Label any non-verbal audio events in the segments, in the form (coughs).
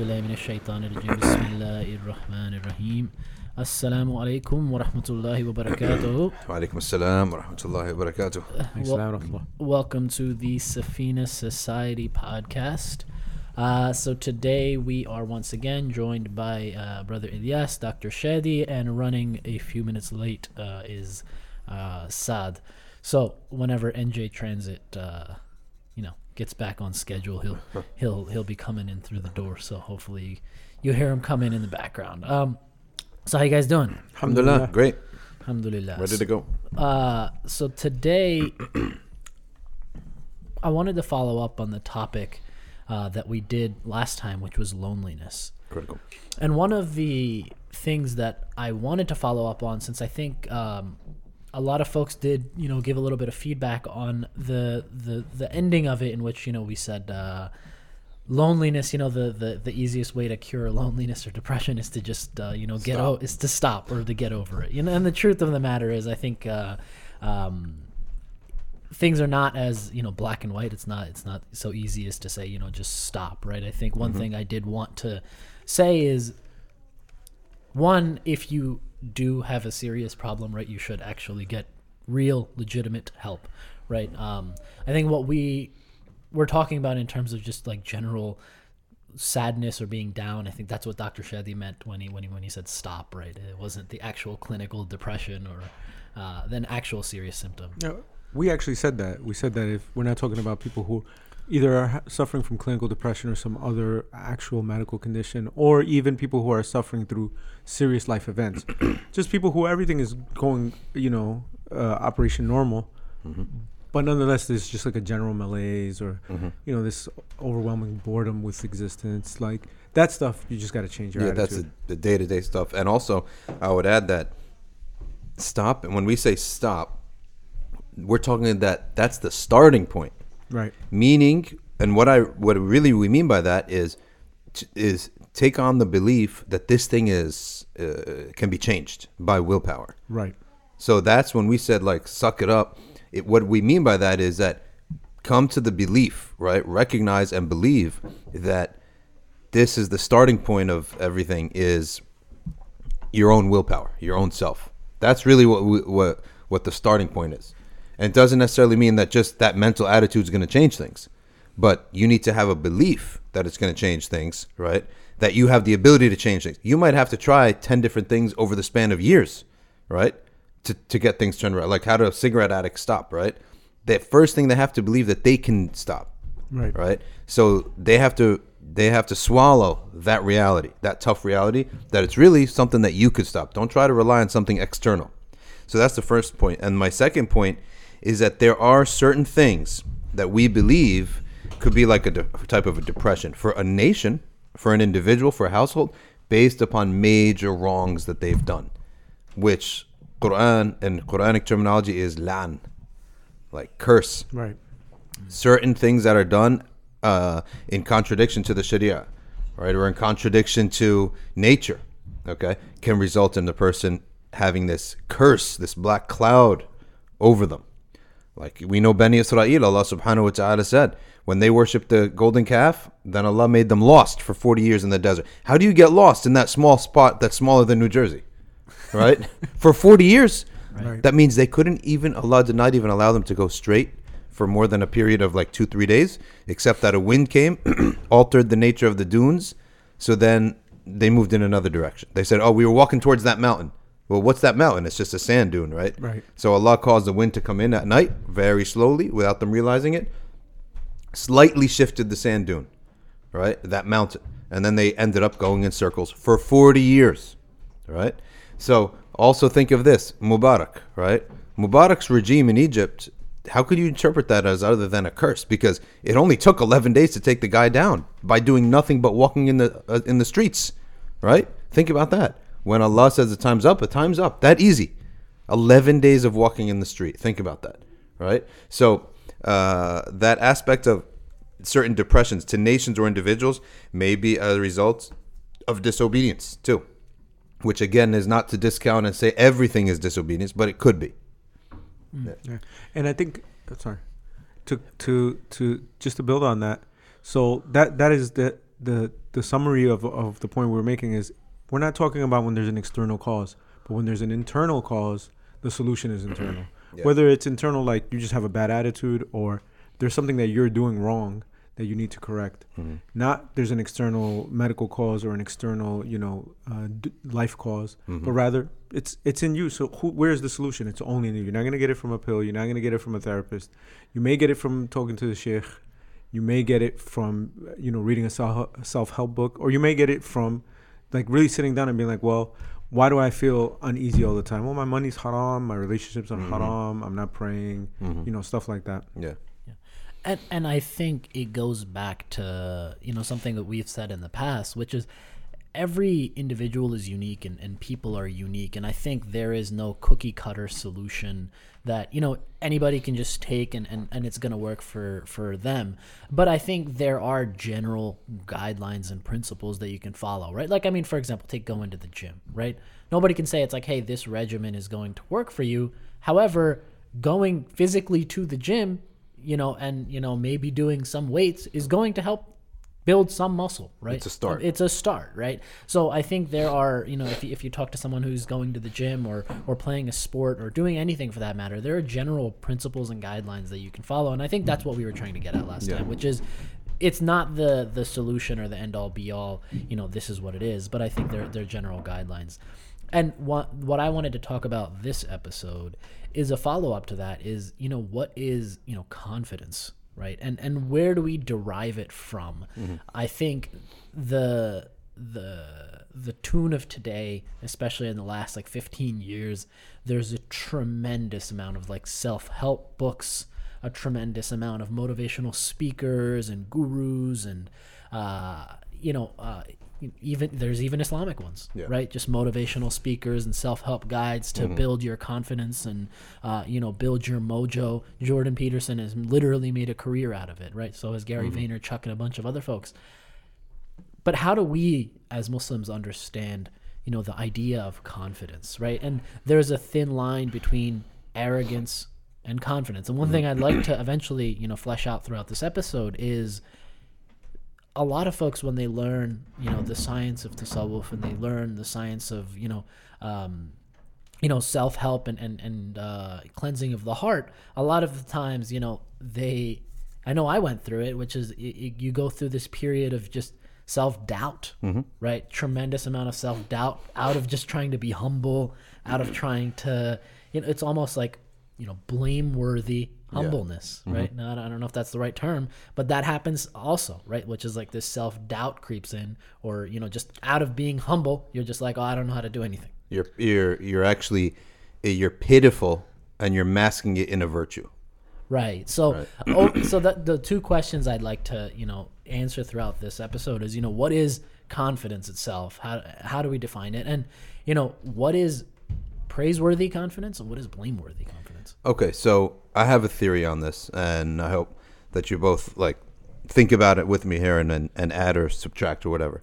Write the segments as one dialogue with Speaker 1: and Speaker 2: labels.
Speaker 1: billahi mineşşeytanirracim. Bismillahirrahmanirrahim.
Speaker 2: Assalamu alaikum ve rahmatullahi ve
Speaker 1: barakatuhu. Welcome to the Safina Society podcast. Uh, so today we are once again joined by uh, Brother Ilyas, Dr. Shadi, and running a few minutes late uh, is uh, Saad. So whenever NJ Transit, uh, you know, gets back on schedule, he'll he'll he'll be coming in through the door. So hopefully you hear him come in in the background. Um, so how you guys doing?
Speaker 2: Alhamdulillah, great.
Speaker 1: Alhamdulillah.
Speaker 2: Ready to go.
Speaker 1: Uh, so today, I wanted to follow up on the topic uh, that we did last time, which was loneliness.
Speaker 2: Critical.
Speaker 1: And one of the things that I wanted to follow up on, since I think um, a lot of folks did, you know, give a little bit of feedback on the the the ending of it, in which you know we said uh, loneliness. You know, the, the the easiest way to cure loneliness or depression is to just uh, you know get
Speaker 2: Stop.
Speaker 1: out is to stop or to get over it. You know, and the truth of the matter is, I think. Uh, um, things are not as you know black and white it's not it's not so easy as to say you know just stop right i think one thing i did want to say is one if you do have a serious problem right you should actually get real legitimate help right? Um i think what we we're talking about in terms of just like general sadness or being down i think that's what dr shadi meant when he when he when he said stop right? It wasn't the actual clinical depression or uh, then actual serious symptom.
Speaker 3: Yeah, we actually said that. We said that if we're not talking about people who either are suffering from clinical depression or some other actual medical condition, or even people who are suffering through serious life events, (clears throat) just people who everything is going, you know, uh, operation normal, but nonetheless, there's just like a general malaise or, you know, this overwhelming boredom with existence. Like that stuff, you just got to change your
Speaker 2: Yeah,
Speaker 3: attitude.
Speaker 2: that's the, the day-to-day stuff. And also, I would add that stop. And when we say stop, we're talking that that's the starting point.
Speaker 3: Right.
Speaker 2: Meaning, and what I what really we mean by that is t- is take on the belief that this thing is uh, can be changed by willpower.
Speaker 3: Right.
Speaker 2: So that's when we said like suck it up. It, what we mean by that is that come to the belief, right? Recognize and believe that this is the starting point of everything is your own willpower, your own self. That's really what we, what what the starting point is. And it doesn't necessarily mean that just that mental attitude is going to change things, but you need to have a belief that it's going to change things, right? That you have the ability to change things. You might have to try 10 different things over the span of years, right? To, to get things turned around. Like how do cigarette addicts stop, right? The first thing they have to believe that they can stop
Speaker 3: Right.
Speaker 2: right so they have to they have to swallow that reality that tough reality that it's really something that you could stop don't try to rely on something external so that's the first point. point and my second point is that there are certain things that we believe could be like a de- type of a depression for a nation for an individual for a household based upon major wrongs that they've done which quran and quranic terminology is lan like curse
Speaker 3: Right.
Speaker 2: certain things that are done uh, in contradiction to the Sharia, right, or in contradiction to nature, okay, can result in the person having this curse, this black cloud over them. Like we know Bani Israel, Allah subhanahu wa ta'ala said, when they worshipped the golden calf, then Allah made them lost for 40 years in the desert. How do you get lost in that small spot that's smaller than New Jersey? (laughs) Right? for 40 years.
Speaker 3: Right.
Speaker 2: That means they couldn't even, Allah did not even allow them to go straight for more than a period of like two, three days, except that a wind came, (clears throat) altered the nature of the dunes. So then they moved in another direction. They said, Oh, we were walking towards that mountain. Well, what's that mountain? It's just a sand dune, right?
Speaker 3: Right.
Speaker 2: So Allah caused the wind to come in at night very slowly without them realizing it, slightly shifted the sand dune, right? That mountain. And then they ended up going in circles for 40 years, right? So also think of this Mubarak, right? Mubarak's regime in Egypt, how could you interpret that as other than a curse? Because it only took 11 days to take the guy down by doing nothing but walking in the uh, in the streets, right? Think about that. When Allah says the time's up, the time's up. That easy. 11 days of walking in the street. Think about that, right? So uh, that aspect of certain depressions to nations or individuals may be a result of disobedience too, which again is not to discount and say everything is disobedience, but it could be.
Speaker 3: Yeah. And I think uh, sorry. To to to just to build on that. So that that is the the the summary of of the point we're making is we're not talking about when there's an external cause, but when there's an internal cause, the solution is internal. (clears throat)
Speaker 2: Yeah.
Speaker 3: Whether it's internal, like you just have a bad attitude, or there's something that you're doing wrong that you need to correct.
Speaker 2: Mm-hmm.
Speaker 3: Not there's an external medical cause or an external, you know, uh, d- life cause,
Speaker 2: Mm-hmm.
Speaker 3: but rather it's it's in you. So who, where's the solution? It's only in you. You're not gonna get it from a pill. You're not gonna get it from a therapist. You may get it from talking to the sheikh. You may get it from you know reading a self self help book, or you may get it from like really sitting down and being like, well, why do I feel uneasy all the time? Well, my money's haram, my relationships are mm-hmm. haram, I'm not praying, mm-hmm. you know, stuff like that.
Speaker 2: Yeah.
Speaker 1: and and I think it goes back to you know something that we've said in the past, which is every individual is unique and, and people are unique. And i think there is no cookie cutter solution that you know anybody can just take and, and, and it's going to work for for them. But i think there are general guidelines and principles that you can follow right? Like i mean for example take going to the gym right? Nobody can say it's like hey this regimen is going to work for you. However going physically to the gym you know and you know maybe doing some weights is going to help build some muscle right
Speaker 2: It's a start.
Speaker 1: it's a start right? So i think there are you know if you, if you talk to someone who's going to the gym or or playing a sport or doing anything for that matter there are general principles and guidelines that you can follow. And i think that's what we were trying to get at last
Speaker 2: Yeah.
Speaker 1: time which is it's not the the solution or the end all be all you know this is what it is but i think they're they're general guidelines. And what what i wanted to talk about this episode is a follow-up to that is you know what is you know confidence right? And and where do we derive it from? I think the the the tune of today especially in the last like 15 years there's a tremendous amount of like self-help books a tremendous amount of motivational speakers and gurus and uh, you know uh, even there's even Islamic ones,
Speaker 2: Yeah.
Speaker 1: right? Just motivational speakers and self-help guides to build your confidence and uh, you know build your mojo. Jordan Peterson has literally made a career out of it, right? So has Gary Vaynerchuk and a bunch of other folks. But how do we as Muslims understand, you know, the idea of confidence, right? And there's a thin line between arrogance and confidence. And one thing I'd like to eventually, you know, flesh out throughout this episode is a lot of folks when they learn, you know, the science of tasawwuf and they learn the science of, you know, um, you know, self help and and and uh, cleansing of the heart. A lot of the times, you know, they, I know I went through it, which is y y- you go through this period of just self doubt, right? Tremendous amount of self doubt out of just trying to be humble, out of trying to, you know, it's almost like, you know, blameworthy humbleness, mm-hmm. right? Now, I don't- know if that's the right term, but that happens also, right? Which is like this self doubt creeps in, or you know, just out of being humble, you're just like, oh, I don't know how to do anything.
Speaker 2: You're you're you're actually eh, you're pitiful and you're masking it in a virtue.
Speaker 1: Right. So, (clears throat) oh, so the the two questions I'd like to you know answer throughout this episode is you know what is confidence itself? How how do we define it? And you know what is praiseworthy confidence and what is blameworthy confidence?
Speaker 2: Okay, so I have a theory on this, and I hope that you both like think about it with me here and and, and add or subtract or whatever.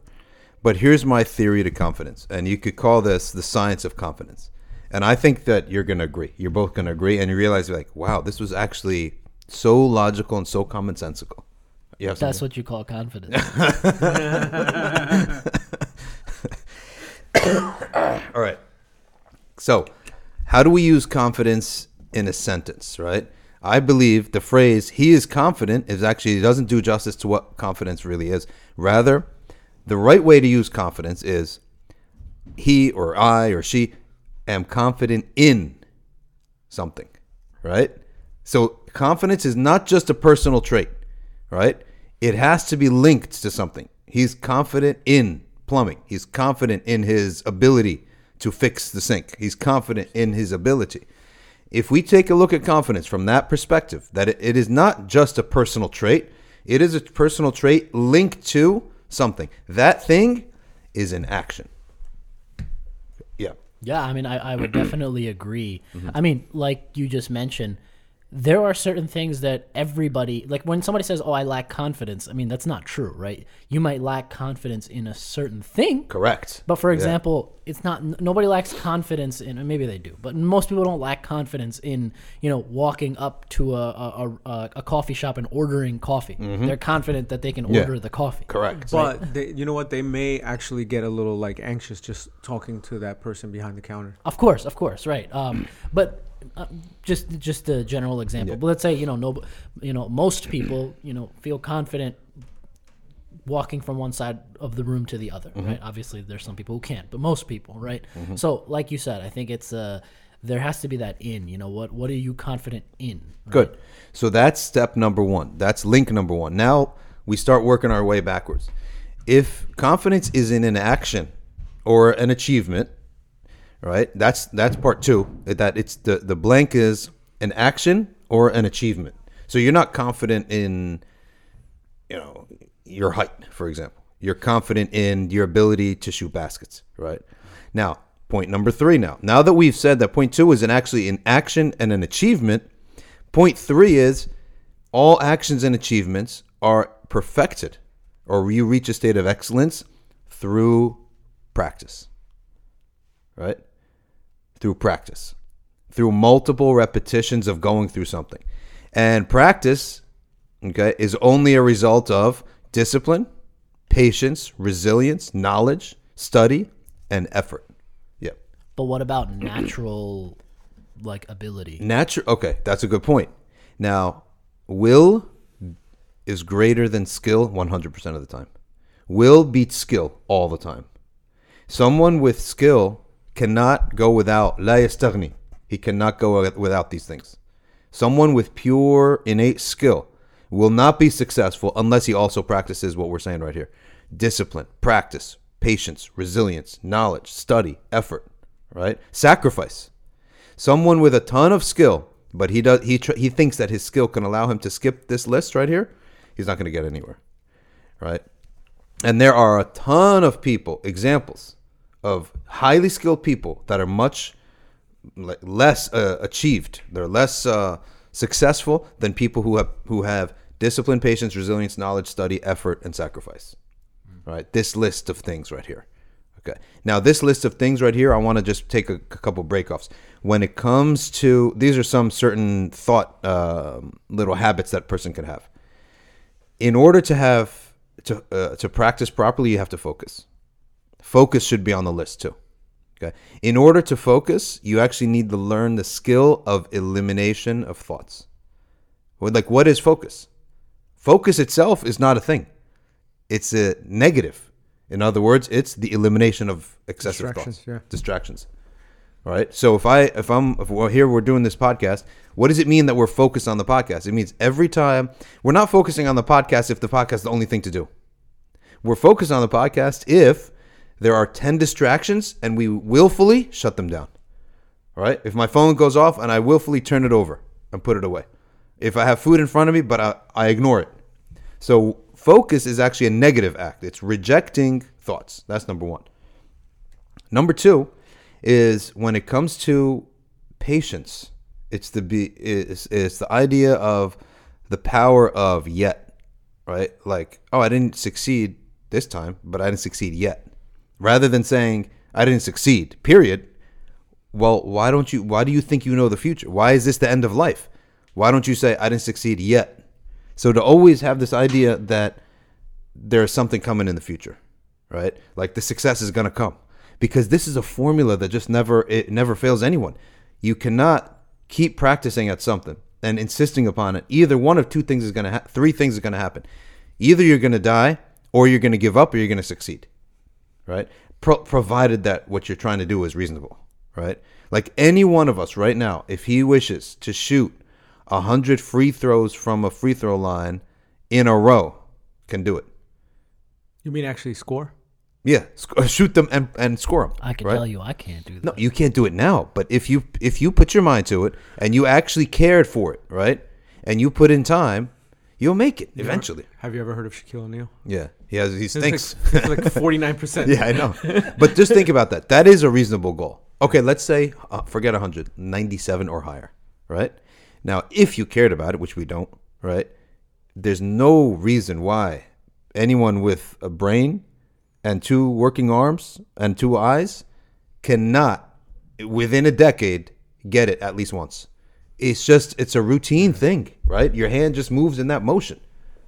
Speaker 2: But here's my theory to confidence, and you could call this the science of confidence. And I think that you're going to agree. You're both going to agree, and you realize you're like, wow, this was actually so logical and so commonsensical. Have
Speaker 1: That's what you call confidence. (laughs) (laughs)
Speaker 2: All right. So, how do we use confidence in a sentence, right? I believe the phrase he is confident is actually doesn't do justice to what confidence really is. Rather, the right way to use confidence is he or I or she am confident in something, right? So, confidence is not just a personal trait, right? It has to be linked to something. He's confident in plumbing. He's confident in his ability to fix the sink. He's confident in his ability. If we take a look at confidence from that perspective, that it, is not just a personal trait, it is a personal trait linked to something. That thing is an action. Yeah.
Speaker 1: Yeah, I mean, I, I would definitely (clears throat) agree. Mm-hmm. I mean, like you just mentioned, there are certain things that everybody like when somebody says oh i lack confidence i mean that's not true right you might lack confidence in a certain thing
Speaker 2: Correct.
Speaker 1: but for
Speaker 2: Yeah.
Speaker 1: example it's not n- nobody lacks confidence in maybe they do but most people don't lack confidence in you know walking up to a a, a, a coffee shop and ordering coffee they're confident that they can
Speaker 2: Mm-hmm. Yeah.
Speaker 1: order the coffee
Speaker 2: Correct.
Speaker 3: But they, you know what? They may actually get a little like anxious just talking to that person behind the counter.
Speaker 1: Of course, of course, right. Um, but uh, just just a general example. But let's say you know no, you know most people you know feel confident walking from one side of the room to the other, right? Obviously, there's some people who can't, but most people, right? So, like you said, I think it's uh, there has to be that in. You know what? What are you confident in?
Speaker 2: Good. So that's step number one. That's link number one. Now we start working our way backwards. If confidence is in an action or an achievement, right? That's that's part two. That it's the the blank is an action or an achievement. So you're not confident in, you know, your height, for example. You're confident in your ability to shoot baskets, right? Now, point number three. Now, now that we've said that point two is an actually an action and an achievement, point three is all actions and achievements are perfected, or you reach a state of excellence through practice, right? Through practice, through multiple repetitions of going through something, and practice okay, is only a result of discipline, patience, resilience, knowledge, study, and effort. Yep.
Speaker 1: But what about (clears throat) natural like ability?
Speaker 2: Natural. Okay, that's a good point. Now, will is greater than skill 100% of the time. Will beats skill all the time. Someone with skill cannot go without la yastaghni. He cannot go without these things. Someone with pure innate skill will not be successful unless he also practices what we're saying right here. Discipline, practice, patience, resilience, knowledge, study, effort, right? Sacrifice. Someone with a ton of skill, but he does he tr- he thinks that his skill can allow him to skip this list right here. He's not going to get anywhere, right? And there are a ton of people, examples of highly skilled people that are much less uh, achieved. They're less uh, successful than people who have who have discipline, patience, resilience, knowledge, study, effort, and sacrifice. Right? This list of things right here. Okay. Now, this list of things right here, I want to just take a, a couple breakoffs. When it comes to these are some certain thought uh, little habits that person can have. In order to have to uh, to practice properly, you have to focus. Focus should be on the list too. Okay. In order to focus, you actually need to learn the skill of elimination of thoughts. Like, what is focus? Focus itself is not a thing. It's a negative. In other words, it's the elimination of excessive
Speaker 3: Distractions,
Speaker 2: thoughts,
Speaker 3: yeah.
Speaker 2: distractions. All right. So if I if I'm if we're here we're doing this podcast, what does it mean that we're focused on the podcast? It means every time we're not focusing on the podcast if the podcast is the only thing to do. We're focused on the podcast if there are 10 distractions and we willfully shut them down. All right? If my phone goes off and I willfully turn it over and put it away. If I have food in front of me but I, I ignore it. So focus is actually a negative act. It's rejecting thoughts. That's number 1. Number 2 is when it comes to patience, it's the be it's, it's the idea of the power of yet, right? Like, oh, I didn't succeed this time, but I didn't succeed yet. Rather than saying I didn't succeed, period. Well, why don't you why do you think you know the future? Why is this the end of life? Why don't you say I didn't succeed yet? So to always have this idea that there's something coming in the future, right? Like the success is going to come because this is a formula that just never it never fails anyone. You cannot keep practicing at something and insisting upon it. Either one of two things is going to ha- three things are going to happen. Either you're going to die or you're going to give up or you're going to succeed. Right? Pro- provided that what you're trying to do is reasonable, right? Like any one of us right now, if he wishes to shoot a hundred free throws from a free throw line in a row, can do it.
Speaker 3: You mean actually score?
Speaker 2: Yeah, sc- uh, shoot them and, and score them.
Speaker 1: I can
Speaker 2: right?
Speaker 1: tell you, I can't do that.
Speaker 2: No, you can't do it now. But if you if you put your mind to it and you actually cared for it, right, and you put in time, you'll make it eventually.
Speaker 3: Have you ever heard of Shaquille O'Neal?
Speaker 2: Yeah, he has. He
Speaker 3: It's
Speaker 2: stinks.
Speaker 3: like forty nine percent. (laughs)
Speaker 2: yeah, I know. But just think about that. That is a reasonable goal. Okay, let's say uh, forget 100, 97 or higher, right? Now, if you cared about it, which we don't, right? There's no reason why anyone with a brain and two working arms and two eyes cannot, within a decade, get it at least once. It's just, it's a routine thing, right? Your hand just moves in that motion.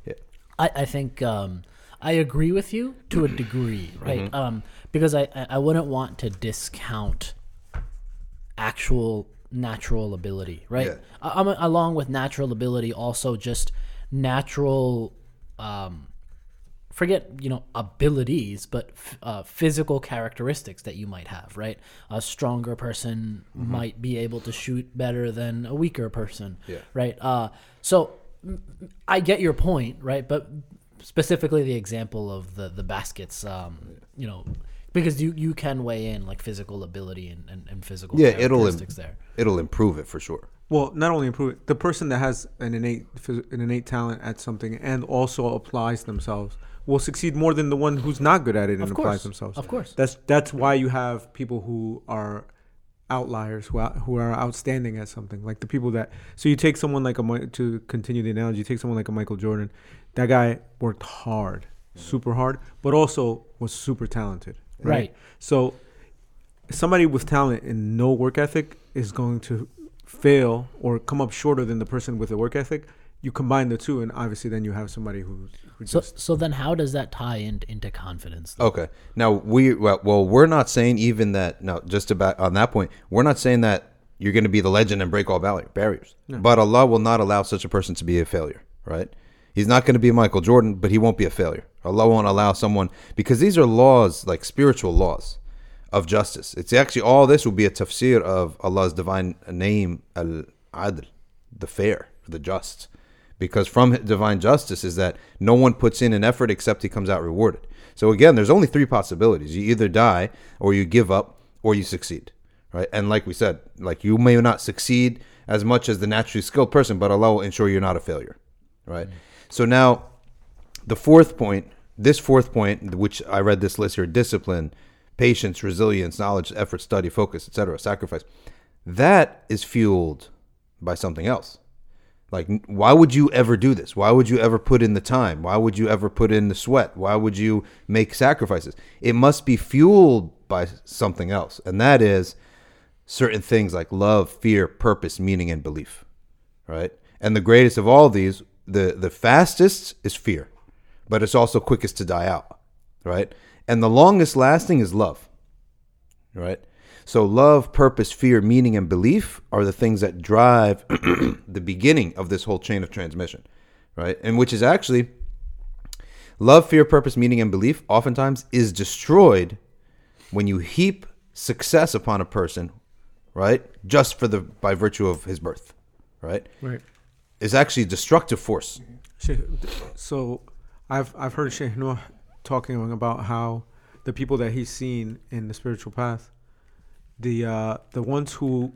Speaker 2: Yeah.
Speaker 1: I, I think um, I agree with you to a degree, right?
Speaker 2: Mm-hmm.
Speaker 1: Um, because I, I wouldn't want to discount actual natural ability, right?
Speaker 2: Yeah.
Speaker 1: I, I'm along with natural ability, also just natural. Um, forget you know abilities, but f- uh, physical characteristics that you might have, right? A stronger person might be able to shoot better than a weaker person,
Speaker 2: Yeah.
Speaker 1: right? Uh, so I get your point, right? But specifically the example of the the baskets, um, you know, because you you can weigh in like physical ability and, and, and physical
Speaker 2: Yeah, it'll
Speaker 1: characteristics there.
Speaker 2: it'll improve it for sure.
Speaker 3: Well, not only improve it, the person that has an innate an innate talent at something and also applies themselves will succeed more than the one who's not good at it and
Speaker 1: Of
Speaker 3: applies
Speaker 1: course,
Speaker 3: themselves.
Speaker 1: of course.
Speaker 3: That's that's why you have people who are outliers who are, who are outstanding at something. Like the people that so you take someone like a to continue the analogy, you take someone like a Michael Jordan. That guy worked hard, super hard, but also was super talented.
Speaker 1: Right.
Speaker 3: So somebody with talent and no work ethic is going to fail or come up shorter than the person with a work ethic. You combine the two, and obviously, then you have somebody who, who
Speaker 1: So
Speaker 3: just
Speaker 1: so then how does that tie in, into confidence? though?
Speaker 2: Okay. Now we well, well we're not saying even that. No, just about on that point, we're not saying that you're going to be the legend and break all barri- barriers. But Allah will not allow such a person to be a failure. Right? He's not going to be Michael Jordan, but he won't be a failure. Allah won't allow someone because these are laws like spiritual laws of justice. It's actually all this will be a tafsir of Allah's divine name Al Adl, the fair, the just. Because from divine justice is that no one puts in an effort except he comes out rewarded. So again, there's only three possibilities. You either die or you give up or you succeed. Right? And like we said, like you may not succeed as much as the naturally skilled person, but Allah will ensure you're not a failure. Right? So now the fourth point, this fourth point, which I read this list here, discipline, patience, resilience, knowledge, effort, study, focus, etc., sacrifice, that is fueled by something else. Like, why would you ever do this? Why would you ever put in the time? Why would you ever put in the sweat? Why would you make sacrifices? It must be fueled by something else, and that is certain things like love, fear, purpose, meaning, and belief. Right? And the greatest of all these, the the fastest is fear, but it's also quickest to die out. Right? And the longest lasting is love. Right? So love, purpose, fear, meaning, and belief are the things that drive (clears throat) the beginning of this whole chain of transmission. Right? And which is actually love, fear, purpose, meaning, and belief oftentimes is destroyed when you heap success upon a person, right? Just for the by virtue of his birth, right?
Speaker 3: right.
Speaker 2: Is actually a destructive force.
Speaker 3: So I've I've heard Sheikh Noor talking about how the people that he's seen in the spiritual path, the uh, the ones who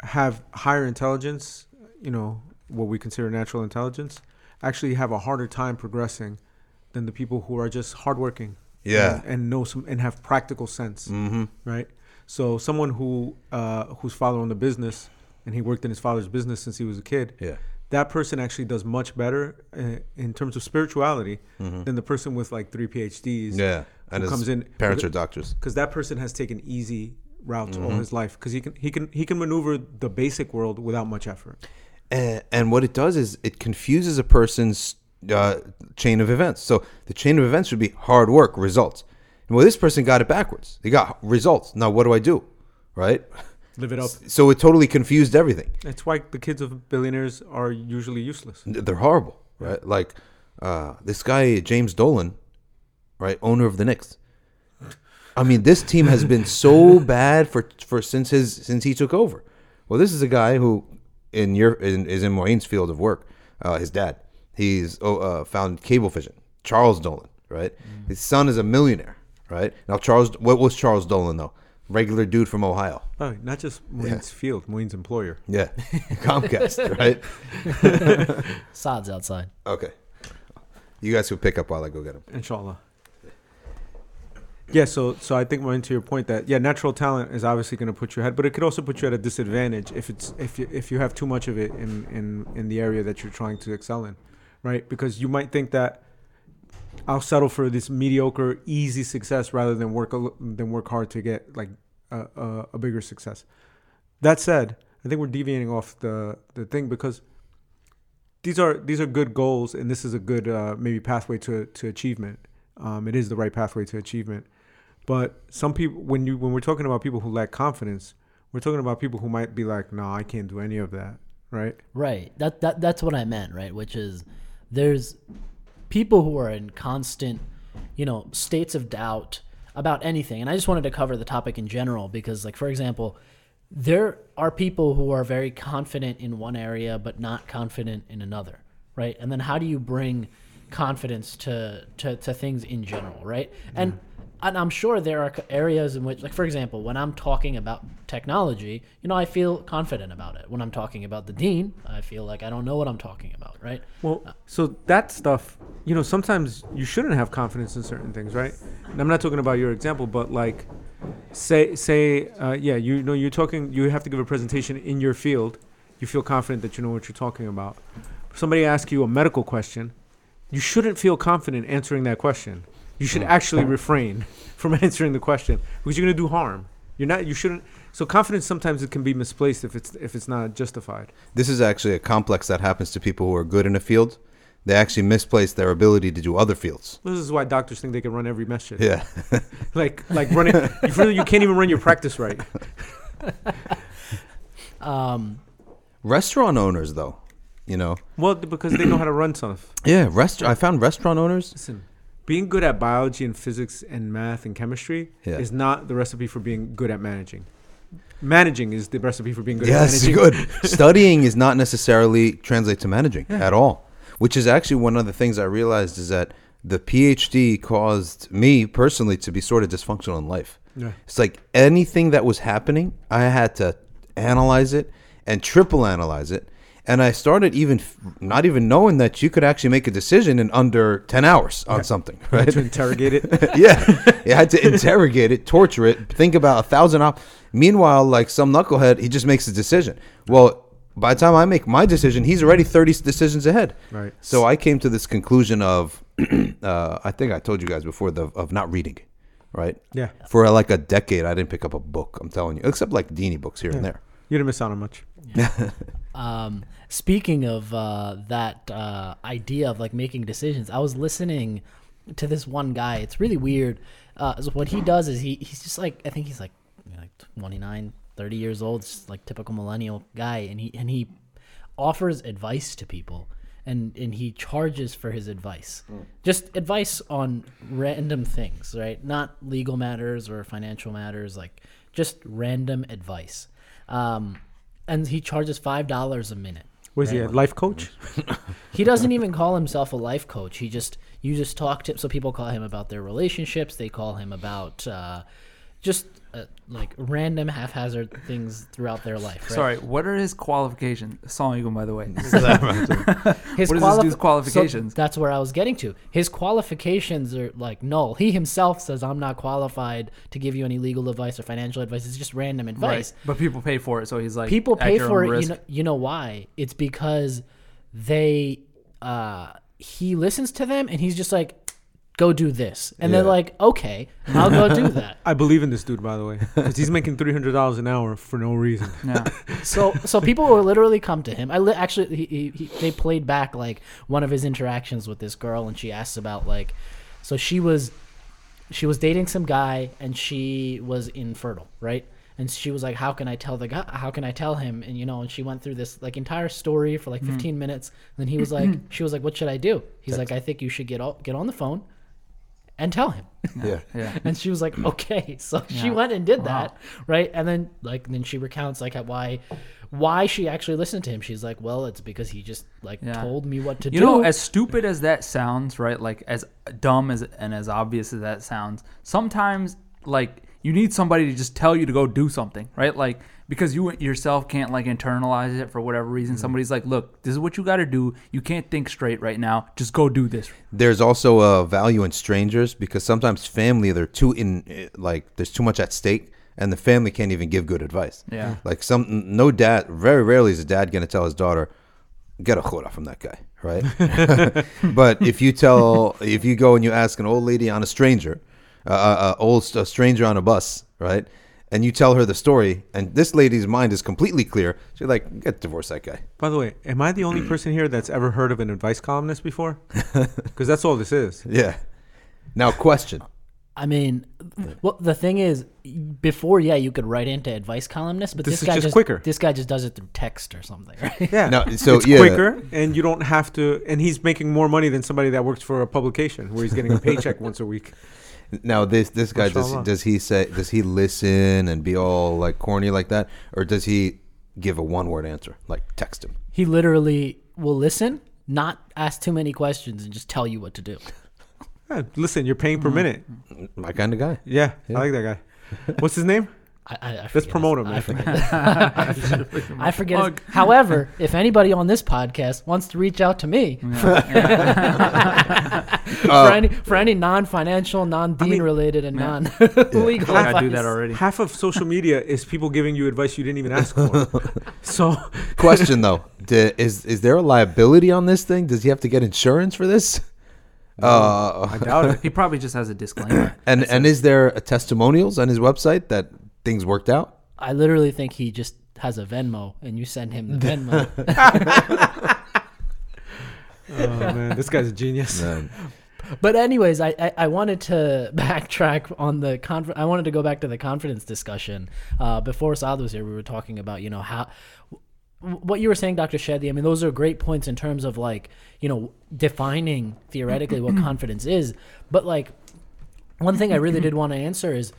Speaker 3: have higher intelligence, you know, what we consider natural intelligence, actually have a harder time progressing than the people who are just hardworking.
Speaker 2: Yeah.
Speaker 3: And, and know some and have practical sense. Mm-hmm. Right. So someone who uh, father owned a business and he worked in his father's business since he was a kid
Speaker 2: Yeah.
Speaker 3: that person actually does much better uh, in terms of spirituality than the person with like three PhDs.
Speaker 2: Mm-hmm. Yeah. And
Speaker 3: who comes in
Speaker 2: parents are doctors.
Speaker 3: because that person has taken easy routes all
Speaker 2: Mm-hmm.
Speaker 3: his life because he can he can he can maneuver the basic world without much effort.
Speaker 2: And, and what it does is it confuses a person's uh, chain of events. So the chain of events would be hard work, results. Well, this person got it backwards. They got results. Now, what do I do? Right? (laughs)
Speaker 3: Live it up.
Speaker 2: So it totally confused everything.
Speaker 3: That's why the kids of billionaires are usually useless.
Speaker 2: they're horrible, right? Like uh, this guy James Dolan, right, owner of the Knicks. I mean, this team has been so (laughs) bad for for since his since he took over. Well, this is a guy who in your in, is in Moeen's field of work. Uh, his dad, he's oh, uh, found Cablevision. Charles Dolan, right? His son is a millionaire, right? Now, Charles, what was Charles Dolan though? Regular dude from Ohio.
Speaker 3: Oh, not just Moeen's field, Moeen's employer.
Speaker 2: Yeah, (laughs) Comcast, (laughs) right? (laughs)
Speaker 1: Saad's outside.
Speaker 2: Okay. You guys can pick up while I go get him.
Speaker 3: Inshallah. Yeah, so so I think more to your point that yeah, natural talent is obviously going to put you ahead, but it could also put you at a disadvantage if it's if you if you have too much of it in in in the area that you're trying to excel in, right? Because you might think that I'll settle for this mediocre, easy success rather than work than work hard to get like a, a, a bigger success. That said, I think we're deviating off the the thing because these are these are good goals, and this is a good uh, maybe pathway to to achievement. Um, it is the right pathway to achievement. But some people, when you when we're talking about people who lack confidence, we're talking about people who might be like, "No, I can't do any of that." Right?
Speaker 1: Right. That that that's what I meant, right? Which is there's people who are in constant, you know, states of doubt about anything. And I just wanted to cover the topic in general because like for example, there are people who are very confident in one area but not confident in another, right? And then how do you bring confidence to to, to things in general, right? And and I'm sure there are areas in which, like for example, when I'm talking about technology, you know, I feel confident about it. When I'm talking about the deen, I feel like I don't know what I'm talking about, right?
Speaker 3: Well, so that stuff, you know, sometimes you shouldn't have confidence in certain things, right? And I'm not talking about your example, but like, say, say, uh, yeah, you know, you're talking, you have to give a presentation in your field. You feel confident that you know what you're talking about. Somebody asks you a medical question, you shouldn't feel confident answering that question. You should actually refrain (laughs) from answering the question because you're going to do harm. You're not. You shouldn't. So confidence sometimes it can be misplaced if it's if it's not justified.
Speaker 2: This is actually a complex that happens to people who are good in a field. They actually misplace their ability to do other fields.
Speaker 3: This is why doctors think they can run every message.
Speaker 2: Yeah. (laughs)
Speaker 3: like like running you feel you can't even run your practice right (laughs)
Speaker 1: Um,
Speaker 2: restaurant owners, though, you know.
Speaker 3: well because they know how to run stuff
Speaker 2: Yeah, rest. I found restaurant owners.
Speaker 3: listen being good at biology and physics and math and chemistry
Speaker 2: Yeah.
Speaker 3: is not the recipe for being good at managing managing is the recipe for being good
Speaker 2: yes,
Speaker 3: at managing
Speaker 2: good. (laughs) Studying is not necessarily translate to managing at all. Which is actually one of the things I realized is that the PhD caused me personally to be sort of dysfunctional in life.
Speaker 3: Yeah.
Speaker 2: It's like anything that was happening, I had to analyze it and triple analyze it. And I started even f- not even knowing that you could actually make a decision in under 10 hours on something,
Speaker 3: You had
Speaker 2: right?
Speaker 3: to interrogate it (laughs)
Speaker 2: yeah, you had to interrogate it, torture it, think about a thousand op. Meanwhile, like some knucklehead, he just makes a decision. Well, by the time I make my decision, he's already thirty decisions ahead.
Speaker 3: Right.
Speaker 2: So I came to this conclusion of, (clears throat) uh, I think I told you guys before the of not reading, right?
Speaker 3: yeah
Speaker 2: For like a decade, I didn't pick up a book. I'm telling you, except like Dini books here and there.
Speaker 3: you didn't miss out on much (laughs)
Speaker 1: Um, speaking of uh, that uh, idea of like making decisions, I was listening to this one guy. It's really weird. Uh, so what he does is he he's just like I think he's like you know, like 29, 30 years old, just like typical millennial guy, and he and he offers advice to people. And, and he charges for his advice, just advice on random things, right? Not legal matters or financial matters, like just random advice. Um, and he charges five dollars a minute.
Speaker 3: was he a life coach (laughs)
Speaker 1: He doesn't even call himself a life coach. He just you just talk to so people call him about their relationships. They call him about uh, just uh, like random haphazard things throughout their life. Right?
Speaker 4: Sorry, what are his qualifications? Assalamu alaikum, by the way. (laughs)
Speaker 1: his (laughs)
Speaker 4: what is this
Speaker 1: qualif-
Speaker 4: dude's qualifications?
Speaker 1: So that's where I was getting to. His qualifications are like null. He himself says I'm not qualified to give you any legal advice or financial advice. It's just random advice.
Speaker 4: Right. But people pay for it, so he's like
Speaker 1: people pay for it.
Speaker 4: risk.
Speaker 1: You know, you know why? It's because they uh he listens to them and he's just like, go do this, and they're
Speaker 2: Yeah.
Speaker 1: like, okay, I'll go do that. (laughs)
Speaker 3: i believe in this dude by the way because he's making $300 an hour for no reason
Speaker 4: Yeah. (laughs)
Speaker 1: So so people will literally come to him. I li- actually he, he, he they played back like one of his interactions with this girl, and she asks about like, so she was she was dating some guy and she was infertile, right? And she was like, "How can I tell the guy? How can I tell him?" And you know, and she went through this like entire story for like mm. 15 minutes. And then he was like, (clears throat) "She was like, what should I do?" He's like, "I think you should get o- get on the phone and tell him." (laughs)
Speaker 2: Yeah.
Speaker 4: Yeah.
Speaker 1: And she was like, (clears throat) okay. So she went and did
Speaker 4: Wow.
Speaker 1: that, right? And then like then she recounts like why why she actually listened to him. She's like, well, it's because he just like
Speaker 4: Yeah.
Speaker 1: told me what to
Speaker 4: You
Speaker 1: do.
Speaker 4: You know, as stupid as that sounds, right? Like as dumb as and as obvious as that sounds, sometimes like you need somebody to just tell you to go do something, right? Like because you yourself can't like internalize it for whatever reason. Somebody's like, "Look, this is what you got to do. You can't think straight right now. Just go do this."
Speaker 2: There's also a value in strangers because sometimes family they're too in eh, like there's too much at stake and the family can't even give good advice.
Speaker 4: Yeah.
Speaker 2: Like some no dad very rarely is a dad going to tell his daughter get a khula from that guy, right? (laughs) (laughs) but if you tell if you go and you ask an old lady on a stranger, uh, uh, old a stranger on a bus, right? And you tell her the story, and this lady's mind is completely clear. She's like, "Get divorce that guy."
Speaker 3: By the way, am I the only (clears throat) person here that's ever heard of an advice columnist before? (laughs) Because that's all this is.
Speaker 2: Yeah. Now, question.
Speaker 1: I mean, well, the thing is, before, yeah, you could write into advice columnist, but
Speaker 3: This
Speaker 1: this, guy
Speaker 3: just
Speaker 1: just
Speaker 3: quicker.
Speaker 1: This guy just does it through text or something, right?
Speaker 3: Yeah.
Speaker 2: No, so
Speaker 3: it's
Speaker 2: yeah.
Speaker 3: quicker, and you don't have to. And he's making more money than somebody that works for a publication where he's getting a paycheck (laughs) once a week.
Speaker 2: Now this this guy does does he say does he listen and be all like corny like that, or does he give a one word answer like text him?
Speaker 1: He literally will listen, not ask too many questions, and just tell you what to do. (laughs)
Speaker 3: Yeah, listen, you're paying per mm-hmm. minute.
Speaker 2: My kind of guy.
Speaker 3: Yeah, I like that guy. What's his name?
Speaker 1: I, I, I
Speaker 3: Let's promote
Speaker 1: his-
Speaker 3: him.
Speaker 1: I forget. (laughs) (laughs) I forget. (laughs) However, if anybody on this podcast wants to reach out to me for any for any non-financial, non-deen
Speaker 3: mean-
Speaker 1: related, and non-legal
Speaker 4: I
Speaker 1: advice,
Speaker 4: do that already.
Speaker 3: Half of social media is people giving you advice you didn't even ask for. so
Speaker 2: Question though, D- is is there a liability on this thing? Does he have to get insurance for this? Uh,
Speaker 3: I doubt it.
Speaker 4: He probably just has a disclaimer.
Speaker 2: and and is there a testimonials on his website that things worked out?
Speaker 1: I literally think he just has a Venmo, and you send him the (laughs) Venmo. (laughs)
Speaker 3: Oh man, this guy's a genius.
Speaker 2: Um,
Speaker 1: But anyways, I, I, I wanted to (laughs) backtrack on the conf- I wanted to go back to the confidence discussion. Uh, before Saad was here, we were talking about you know how w- what you were saying, Dr. Shadi. I mean, those are great points in terms of like you know defining theoretically what (clears throat) confidence is. But like one thing I really did want to answer is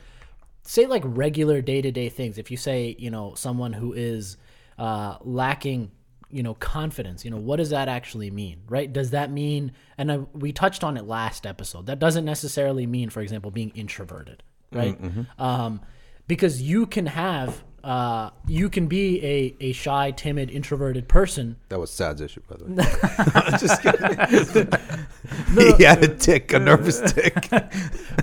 Speaker 1: say like regular day to day things. If you say you know someone who is uh, lacking you know confidence you know what does that actually mean right does that mean and I, we touched on it last episode that doesn't necessarily mean for example being introverted right um, because you can have uh, you can be a, a shy timid introverted person
Speaker 2: that was Saad's issue, by the way. (laughs) (laughs) Just kidding. (laughs) (laughs) he had a tic, a nervous (laughs) tic.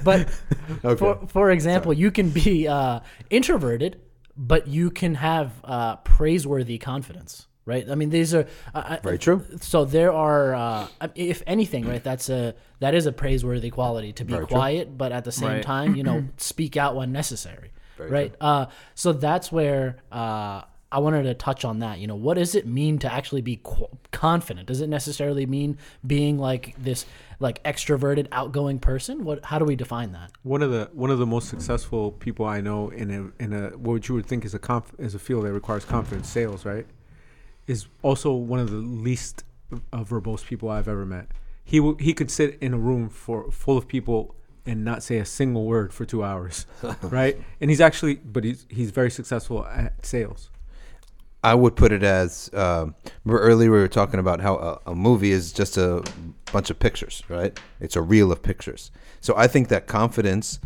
Speaker 1: but (laughs)
Speaker 2: Okay.
Speaker 1: for, for example you can be uh, introverted but you can have uh, praiseworthy confidence right i mean these are uh,
Speaker 2: Very true.
Speaker 1: so there are uh, if anything right that's a that is a praiseworthy quality to be
Speaker 2: Very true.
Speaker 1: quiet but at the same
Speaker 4: Right.
Speaker 1: time you know (clears throat) speak out when necessary
Speaker 2: Very
Speaker 1: right uh, so that's where uh, i wanted to touch on that you know what does it mean to actually be qu- confident does it necessarily mean being like this like extroverted outgoing person what how do we define that
Speaker 3: One of the one of the most successful people I know in a in a what you would think is a conf, is a field that requires confidence, sales, right? Is also one of the least uh, verbose people I've ever met. He w- he could sit in a room for full of people and not say a single word for two hours, (laughs) right? And he's actually, but he's he's very successful at sales.
Speaker 2: I would put it as remember earlier we were talking about how a, a movie is just a bunch of pictures, right? It's a reel of pictures. So I think that confidence,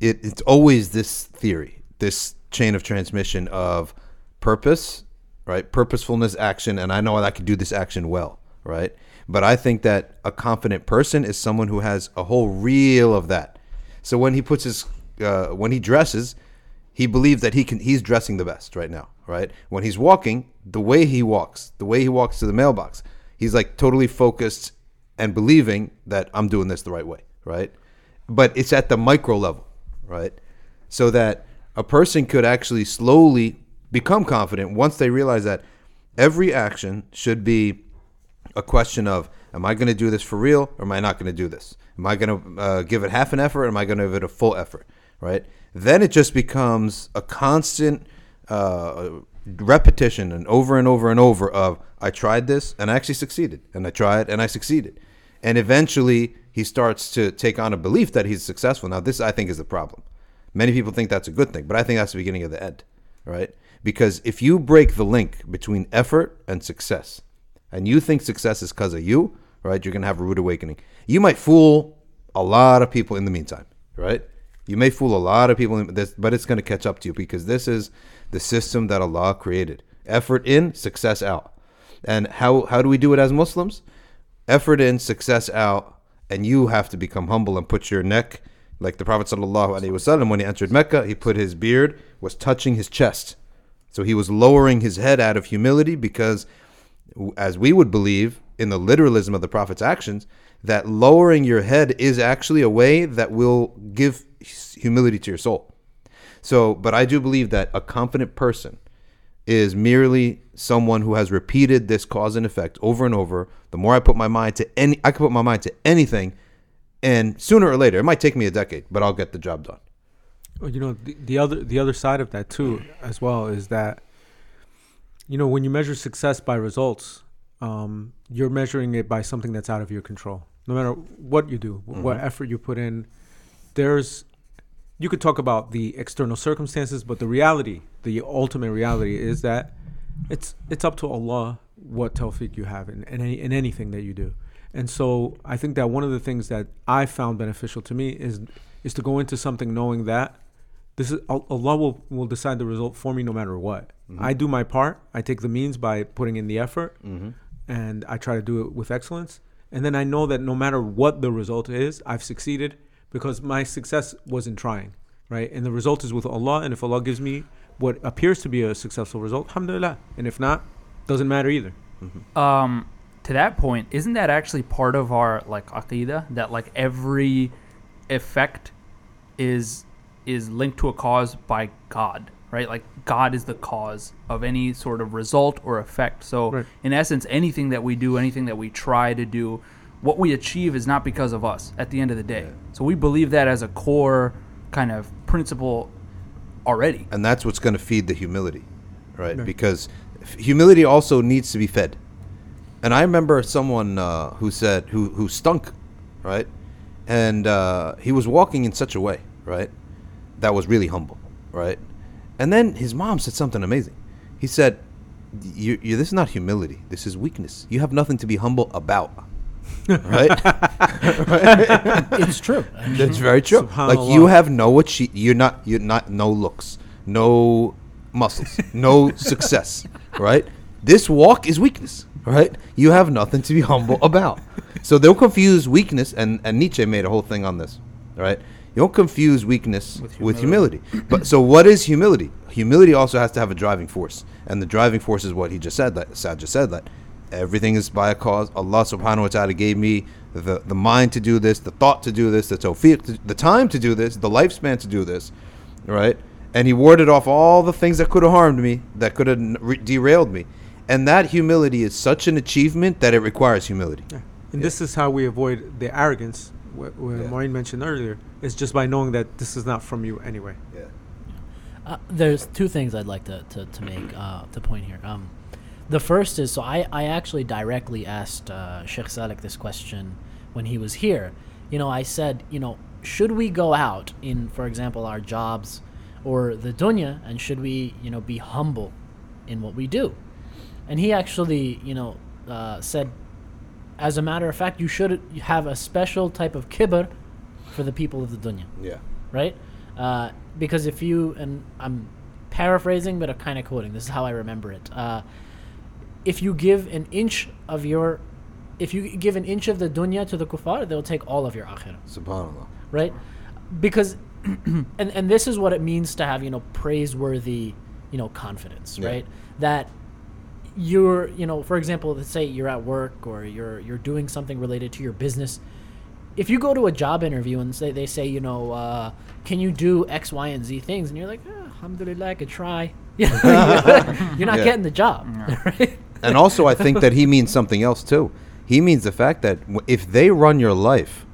Speaker 2: it, it's always this theory, this chain of transmission of purpose, right? Purposefulness, action, and I know I can do this action well, right? But I think that a confident person is someone who has a whole reel of that. So when he puts his, uh, when he dresses, he believes that he can he's dressing the best right now right when he's walking the way he walks the way he walks to the mailbox he's like totally focused and believing that i'm doing this the right way right but it's at the micro level right so that a person could actually slowly become confident once they realize that every action should be a question of am I going to do this for real or am I not going to do this? Am I going to uh, give it half an effort or am I going to give it a full effort? Right? Then it just becomes a constant uh, repetition and over and over and over of I tried this and I actually succeeded and I tried and I succeeded. And eventually he starts to take on a belief that he's successful. Now, this I think is the problem. Many people think that's a good thing, but I think that's the beginning of the end, right? Because if you break the link between effort and success, and you think success is because of you, right? You're gonna have a rude awakening. You might fool a lot of people in the meantime, right? You may fool a lot of people, but it's going to catch up to you because this is the system that Allah created. Effort in, success out. And how how do we do it as Muslims? Effort in, success out, and you have to become humble and put your neck like the Prophet wasallam when he entered Mecca, he put his beard was touching his chest. So he was lowering his head out of humility because as we would believe in the literalism of the prophet's actions, that lowering your head is actually a way that will give humility to your soul. So, but I do believe that a confident person is merely someone who has repeated this cause and effect over and over. The more I put my mind to any, I can put my mind to anything, and sooner or later, it might take me a decade, but I'll get the job done.
Speaker 3: Well, you know, the, the other the other side of that too, as well, is that you know when you measure success by results, um, you're measuring it by something that's out of your control. No matter what you do, mm-hmm. what effort you put in, there's you could talk about the external circumstances, but the reality, the ultimate reality, is that it's it's up to Allah what tawfiq you have in, in, any, in anything that you do. And so I think that one of the things that I found beneficial to me is is to go into something knowing that this is Allah will, will decide the result for me no matter what. Mm-hmm. I do my part. I take the means by putting in the effort, mm-hmm. and I try to do it with excellence. And then I know that no matter what the result is, I've succeeded because my success wasn't trying, right? And the result is with Allah. And if Allah gives me what appears to be a successful result, alhamdulillah. And if not, doesn't matter either.
Speaker 4: Mm-hmm. Um, to that point, isn't that actually part of our like aqidah that like every effect is is linked to a cause by God, right? Like God is the cause of any sort of result or effect. So right. in essence, anything that we do, anything that we try to do, what we achieve is not because of us at the end of the day. Yeah. So we believe that as a core kind of principle already.
Speaker 2: And that's what's going to feed the humility, right? right? Because humility also needs to be fed. And I remember someone uh, who said who who stunk, right? And uh, he was walking in such a way, right? that was really humble, right? And then his mom said something amazing. He said, you, you, "This is not humility. This is weakness. You have nothing to be humble about." (laughs) right?
Speaker 1: It's true.
Speaker 2: That's very true. Like you have no achieve. You're not. You're not. No looks. No muscles. No success. Right? This walk is weakness. Right? You have nothing to be humble about. So they'll confuse weakness, and, and Nietzsche made a whole thing on this. Right? You don't confuse weakness with humility. With humility. but so, what is humility? Humility also has to have a driving force, and the driving force is what he just said. That Saad just said that everything is by a cause. Allah Subhanahu wa Taala gave me the the mind to do this, the thought to do this, the tawfiq, the time to do this, the lifespan to do this, right? And he warded off all the things that could have harmed me, that could have re- derailed me, and that humility is such an achievement that it requires humility. Yeah.
Speaker 3: And yeah. this is how we avoid the arrogance what, what yeah. Moeen mentioned earlier is just by knowing that this is not from you anyway.
Speaker 2: Yeah.
Speaker 1: Uh, there's two things I'd like to, to, to make uh, to point here. Um, the first is so I, I actually directly asked uh, Sheikh Salek this question when he was here. You know, I said, you know, should we go out in, for example, our jobs or the dunya, and should we, you know, be humble in what we do? And he actually, you know, uh, said as a matter of fact, you should have a special type of kibr for the people of the dunya.
Speaker 2: Yeah.
Speaker 1: Right? Uh, because if you, and I'm paraphrasing, but I'm kind of quoting, this is how I remember it. Uh, if you give an inch of your, if you give an inch of the dunya to the kuffar, they'll take all of your akhirah.
Speaker 2: Subhanallah.
Speaker 1: Right? Because, (clears throat) and, and this is what it means to have, you know, praiseworthy, you know, confidence, yeah. right? That you're you know for example let's say you're at work or you're you're doing something related to your business if you go to a job interview and say they say you know uh, can you do x y and z things and you're like oh, alhamdulillah i could try (laughs) (laughs) you're not yeah. getting the job (laughs) right?
Speaker 2: And also i think that he (laughs) means something else too he means the fact that if they run your life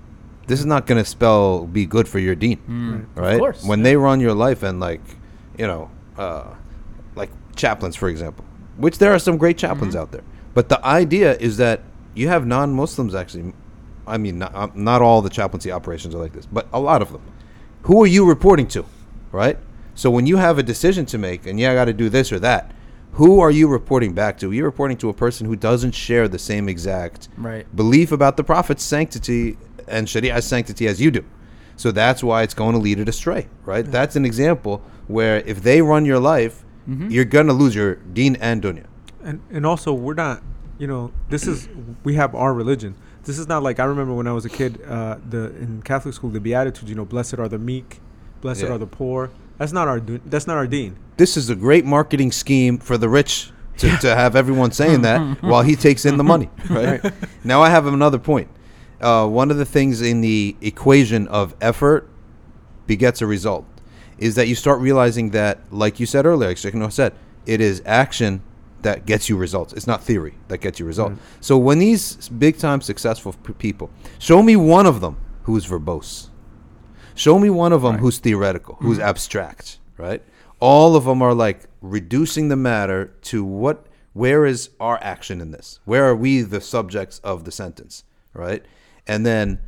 Speaker 2: this is not going to spell be good for your deen mm. right when yeah. they run your life and like you know uh, like chaplains for example which there are some great chaplains mm-hmm. out there. But the idea is that you have non-Muslims actually. I mean, not, uh, not all the chaplaincy operations are like this, but a lot of them. Who are you reporting to, right? So when you have a decision to make, and yeah, I got to do this or that, who are you reporting back to? You're reporting to a person who doesn't share the same exact
Speaker 1: right.
Speaker 2: belief about the Prophet's sanctity and Shariah's sanctity as you do. So that's why it's going to lead it astray, right? That's an example where if they run your life, you're going to lose your deen and dunya.
Speaker 3: and and also we're not you know this is we have our religion this is not like i remember when i was a kid uh the in catholic school the beatitudes you know blessed are the meek blessed
Speaker 2: Yeah.
Speaker 3: are the poor that's not our that's not our deen
Speaker 2: This is a great marketing scheme for the rich to, to have everyone saying that (laughs) while he takes in the money, (laughs) right? now I have another point. Uh, one of the things in the equation of effort begets a result is that you start realizing that, like you said earlier, like Sheikh said, it is action that gets you results. It's not theory that gets you results. So when these big time successful p- people, show me one of them who is verbose. Show me one of them who's theoretical, who's mm-hmm. abstract, right? All of them are like reducing the matter to what, where is our action in this? Where are we the subjects of the sentence, right? And then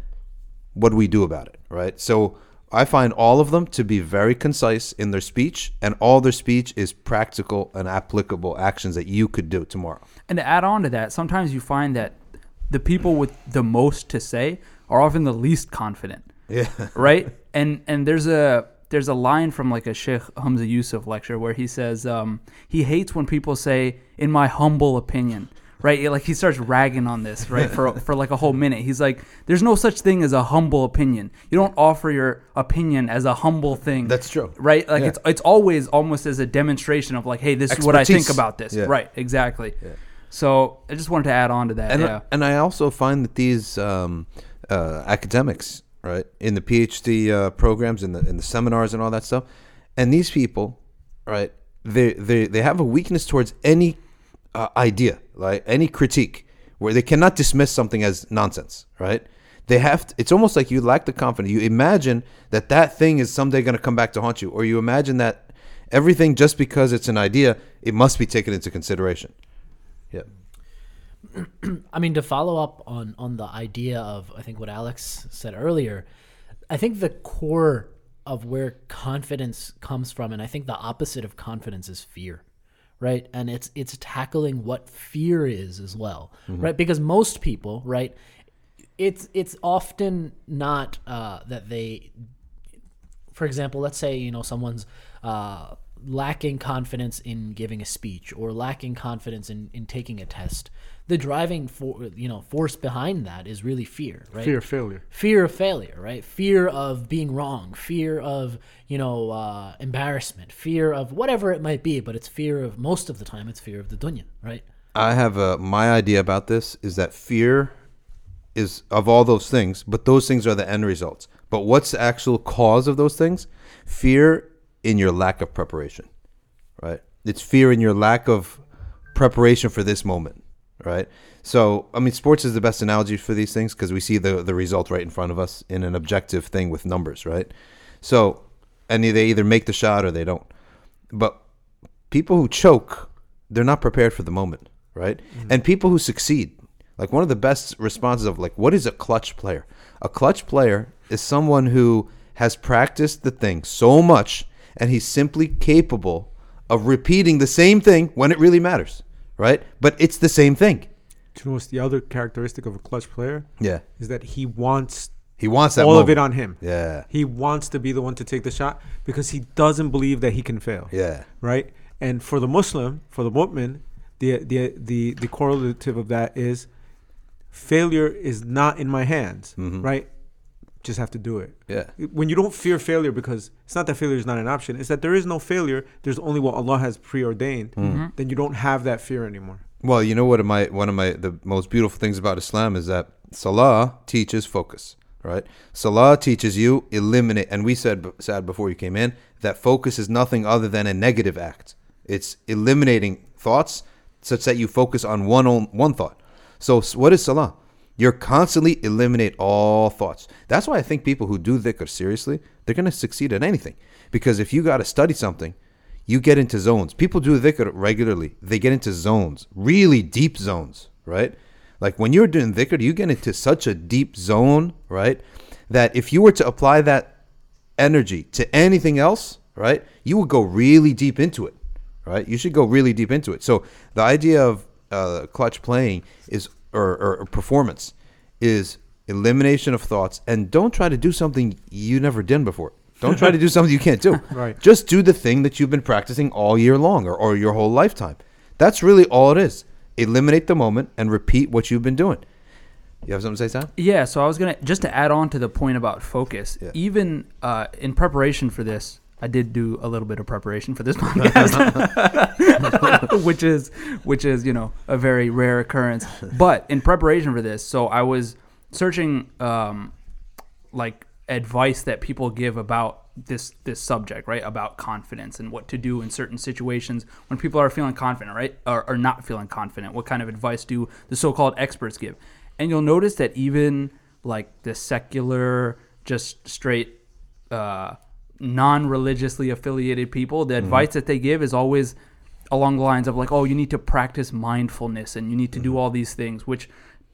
Speaker 2: what do we do about it, right? So I find all of them to be very concise in their speech, and all their speech is practical and applicable actions that you could do tomorrow.
Speaker 4: And to add on to that, sometimes you find that the people with the most to say are often the least confident.
Speaker 2: Yeah.
Speaker 4: right? And and there's a there's a line from like a Sheikh Hamza Yusuf lecture where he says um, he hates when people say, "In my humble opinion." Right, like he starts ragging on this, right, for (laughs) for like a whole minute. He's like, "There's no such thing as a humble opinion. You don't offer your opinion as a humble thing."
Speaker 2: That's true.
Speaker 4: right? Like
Speaker 2: Yeah.
Speaker 4: it's it's always almost as a demonstration of like, "Hey, this is what I think about this."
Speaker 2: Yeah.
Speaker 4: Right, exactly. So I just wanted to add on to that.
Speaker 2: and
Speaker 4: yeah,
Speaker 2: and I also find that these um, uh, academics, right, in the PhD uh, programs, in the in the seminars, and all that stuff, and these people, right, they they they have a weakness towards any uh, idea, like any critique, where they cannot dismiss something as nonsense, right? They have. To, it's almost like you lack the confidence. You imagine that that thing is someday going to come back to haunt you, or you imagine that everything just because it's an idea, it must be taken into consideration. Yeah. (clears throat)
Speaker 1: I mean, to follow up on on the idea of I think what Alex said earlier, I think the core of where confidence comes from, and I think the opposite of confidence is fear, right? And it's it's tackling what fear is as well, right? Because most people, right, it's it's often not uh, that they for example, let's say you know someone's uh, lacking confidence in giving a speech or lacking confidence in, in taking a test. The driving for you know force behind that is really fear, right?
Speaker 3: fear of failure
Speaker 1: fear of failure, right? Fear of being wrong, fear of you know uh, embarrassment, fear of whatever it might be. But it's fear of most of the time it's fear of the dunya, right?
Speaker 2: I have a my idea about this is that fear is of all those things, but those things are the end results. But what's the actual cause of those things? Fear in your lack of preparation, right? It's fear in your lack of preparation for this moment, right? So, I mean, sports is the best analogy for these things because we see the the result right in front of us in an objective thing with numbers, right? So, and they either make the shot or they don't. But people who choke, they're not prepared for the moment, right? Mm-hmm. And people who succeed, like one of the best responses of like, what is a clutch player? A clutch player is someone who has practiced the thing so much and he's simply capable of repeating the same thing when it really matters, right? But it's the same thing.
Speaker 3: Do you know what's the other characteristic of a clutch player?
Speaker 2: Yeah.
Speaker 3: Is that he wants
Speaker 2: He wants that
Speaker 3: all of it on him.
Speaker 2: Yeah.
Speaker 3: He wants to be the one to take the shot because he doesn't believe that he can fail.
Speaker 2: Yeah.
Speaker 3: Right? And for the Muslim, for the mu'min, the the the the correlative of that is failure is not in my hands. Mm-hmm. Right? Just have to do it.
Speaker 2: Yeah.
Speaker 3: When you don't fear failure because it's not that failure is not an option, it's that there is no failure, there's only what Allah has preordained, hmm. mm-hmm. then you don't have that fear anymore.
Speaker 2: Well, you know what? My one of my the most beautiful things about Islam is that Salah teaches focus, right? Salah teaches you eliminate, and we said said before you came in that focus is nothing other than a negative act. It's eliminating thoughts such that you focus on one on, one thought. So what is Salah? You're constantly eliminate all thoughts. That's why I think people who do dhikr seriously, they're going to succeed at anything. Because if you got to study something, you get into zones. People do dhikr regularly. They get into zones, really deep zones, right? Like when you're doing dhikr, you get into such a deep zone, right? That if you were to apply that energy to anything else, right, you would go really deep into it, right? You should go really deep into it. So the idea of uh, clutch playing is, or, or, or performance, is elimination of thoughts, and don't try to do something you never done before. Don't try to do (laughs) something you can't do.
Speaker 3: Right.
Speaker 2: Just do the thing that you've been practicing all year long or, or your whole lifetime. That's really all it is. Eliminate the moment and repeat what you've been doing. You have something to say, Sam?
Speaker 4: Yeah, so I was gonna just to add on to the point about focus.
Speaker 2: Yeah.
Speaker 4: Even uh, in preparation for this, I did do a little bit of preparation for this (laughs) (laughs) podcast, (laughs) which is which is you know a very rare occurrence. But in preparation for this, so I was searching um, like advice that people give about this this subject, right? About confidence and what to do in certain situations when people are feeling confident, right? Or, or not feeling confident. What kind of advice do the so-called experts give? And you'll notice that even like the secular, just straight uh, non-religiously affiliated people, the advice that they give is always along the lines of like, oh, you need to practice mindfulness and you need to do all these things, which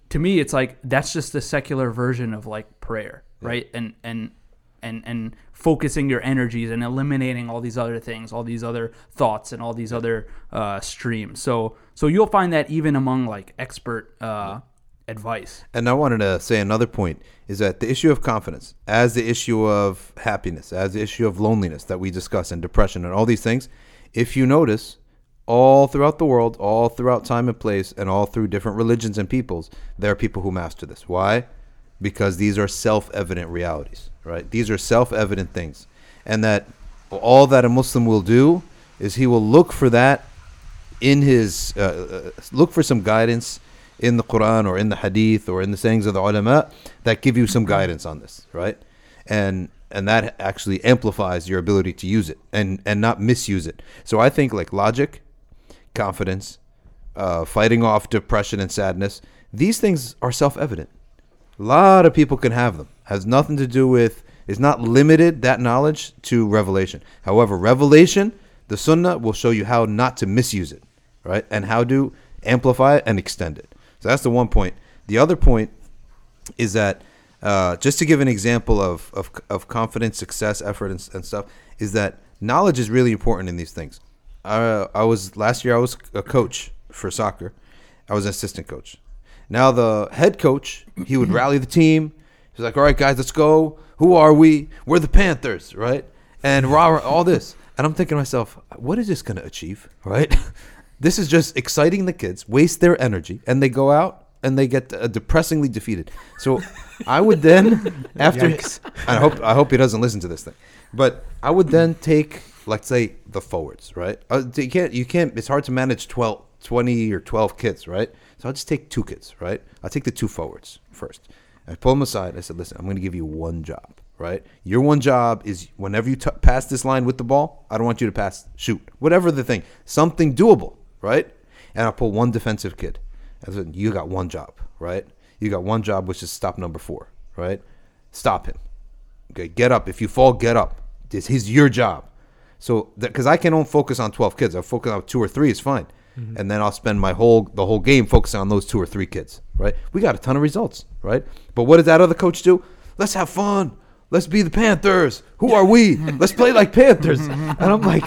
Speaker 4: to me it's like that's just the secular version of like prayer, right? And and and and focusing your energies and eliminating all these other things, all these other thoughts and all these other uh, streams. So so you'll find that even among like expert uh, advice.
Speaker 2: And I wanted to say another point is that the issue of confidence, as the issue of happiness, as the issue of loneliness that we discuss and depression and all these things, if you notice, all throughout the world, all throughout time and place, and all through different religions and peoples, there are people who master this. Why? Because these are self evident realities, right? These are self evident things. And that all that a Muslim will do is he will look for that in his uh, uh, look for some guidance in the Quran or in the Hadith or in the sayings of the ulama that give you some guidance on this, right? And and that actually amplifies your ability to use it and and not misuse it. So I think like logic, confidence, uh, fighting off depression and sadness, these things are self-evident. A lot of people can have them. Has nothing to do with is not limited that knowledge to revelation. However, revelation, the sunnah will show you how not to misuse it, right? And how to amplify it and extend it. So that's the one point. The other point is that uh, just to give an example of, of, of confidence, success, effort, and, and stuff, is that knowledge is really important in these things. Uh, I was last year. I was a coach for soccer. I was an assistant coach. Now the head coach, he would rally the team. He's like, "All right, guys, let's go. Who are we? We're the Panthers, right?" And rah, all this. And I'm thinking to myself, what is this going to achieve, (laughs) right? This is just exciting the kids, waste their energy, and they go out and they get uh, depressingly defeated. So (laughs) I would then, after I hope I hope he doesn't listen to this thing, but I would then take, let's say, the forwards, right? Uh, you can't you can't. It's hard to manage 12, 20 or twelve kids, right? So I'll just take two kids, right? I'll take the two forwards first. I pull them aside. I said, listen, I'm going to give you one job, right? Your one job is whenever you t- pass this line with the ball, I don't want you to pass, shoot, whatever the thing, something doable, right? And I'll pull one defensive kid. I said, you got one job, right? You got one job, which is stop number four, right? Stop him. Okay, get up. If you fall, get up. This is your job. So, because I can only focus on twelve kids, I'll focus on two or three is fine, mm-hmm. and then I'll spend my whole the whole game focusing on those two or three kids. Right? We got a ton of results, right? But what does that other coach do? Let's have fun. Let's be the Panthers. Who are we? (laughs) Let's play like Panthers. And I'm like,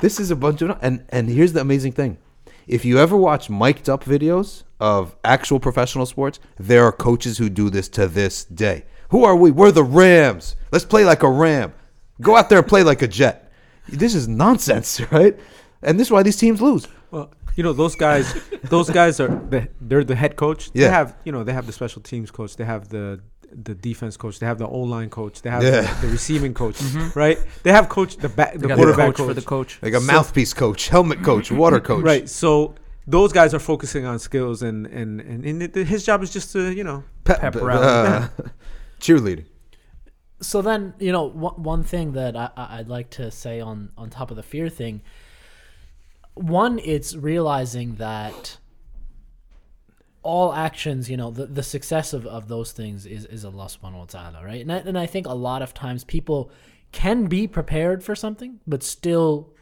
Speaker 2: this is a bunch of and and here's the amazing thing. If you ever watch mic'd up videos of actual professional sports, there are coaches who do this to this day. Who are we? We're the Rams. Let's play like a Ram. Go out there and play like a Jet. This is nonsense, (laughs) right? And this is why these teams lose.
Speaker 3: Well, you know those guys. those guys are the, they're the head coach.
Speaker 2: Yeah.
Speaker 3: They have you know they have the special teams coach. They have the the defense coach. They have the O line coach. They have
Speaker 2: Yeah.
Speaker 3: the, the receiving coach. Right. They have coach the back the quarterback
Speaker 4: coach, for the coach.
Speaker 2: Like a
Speaker 3: So-
Speaker 2: mouthpiece coach, helmet coach, water coach.
Speaker 3: Right. So those guys are focusing on skills and and and, and it, his job is just to you know
Speaker 2: Pep,
Speaker 4: Pep
Speaker 2: uh, (laughs) cheerleading.
Speaker 1: so then you know one, one thing that I, I- I'd like to say on on top of the fear thing one it's realizing that all actions you know the, the success of, of those things is, is Allah subhanahu wa ta'ala right? And I, and I think a lot of times people can be prepared for something but still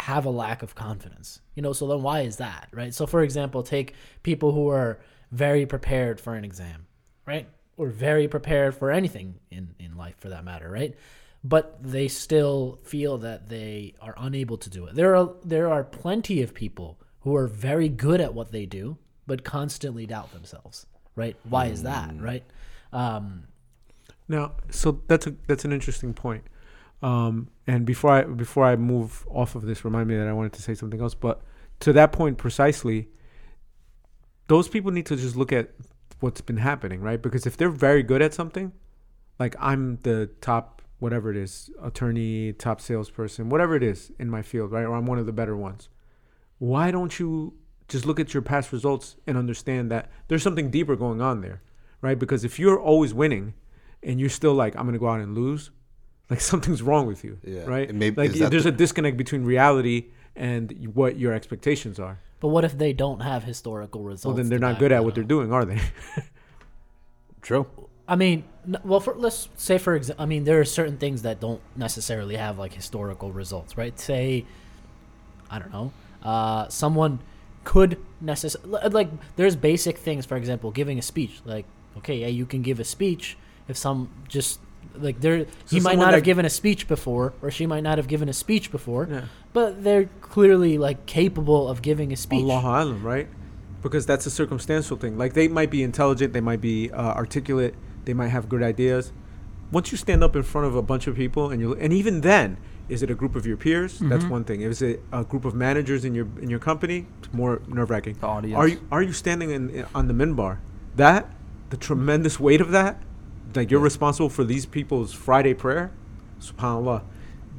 Speaker 1: have a lack of confidence you know? So then why is that right? So for example take people who are very prepared for an exam right? Or very prepared for anything in in life for that matter right? But they still feel that they are unable to do it. There are there are plenty of people who are very good at what they do but constantly doubt themselves right why is that right Um,
Speaker 3: Now, so that's a that's an interesting point. Um, and before I before I move off of this, remind me that I wanted to say something else. But to that point precisely, those people need to just look at what's been happening, right? Because if they're very good at something, like I'm the top whatever it is, attorney, top salesperson, whatever it is in my field, right? Or I'm one of the better ones. Why don't you just look at your past results and understand that there's something deeper going on there, right? Because if you're always winning and you're still like, I'm gonna go out and lose, like (laughs) something's wrong with you,
Speaker 2: Yeah.
Speaker 3: right?
Speaker 2: And maybe-
Speaker 3: like there's
Speaker 2: the-
Speaker 3: a disconnect between reality and what your expectations are.
Speaker 1: but what if they don't have historical results?
Speaker 3: Well, then they're not good at what they're doing, are they? (laughs)
Speaker 2: True.
Speaker 1: I mean, well, for, let's say for example, I mean, there are certain things that don't necessarily have like historical results, right? Say, I don't know, uh, someone could necessarily like there's basic things, for example, giving a speech. Like, okay, yeah, you can give a speech if some just like there he might not have given a speech before, or she might not have given a speech before,
Speaker 3: yeah.
Speaker 1: but they're clearly like capable of giving a speech.
Speaker 3: Allah alam, right? Because that's a circumstantial thing. Like they might be intelligent, they might be uh, articulate, they might have good ideas. Once you stand up in front of a bunch of people, and you and even then, is it a group of your peers? That's
Speaker 4: Mhm.
Speaker 3: one thing. Is it a group of managers in your in your company? It's more nerve wracking.
Speaker 4: The audience.
Speaker 3: Are you are you standing in, in on the minbar? That the tremendous weight of that, like you're
Speaker 2: Yeah.
Speaker 3: responsible for these people's Friday prayer. Subhanallah.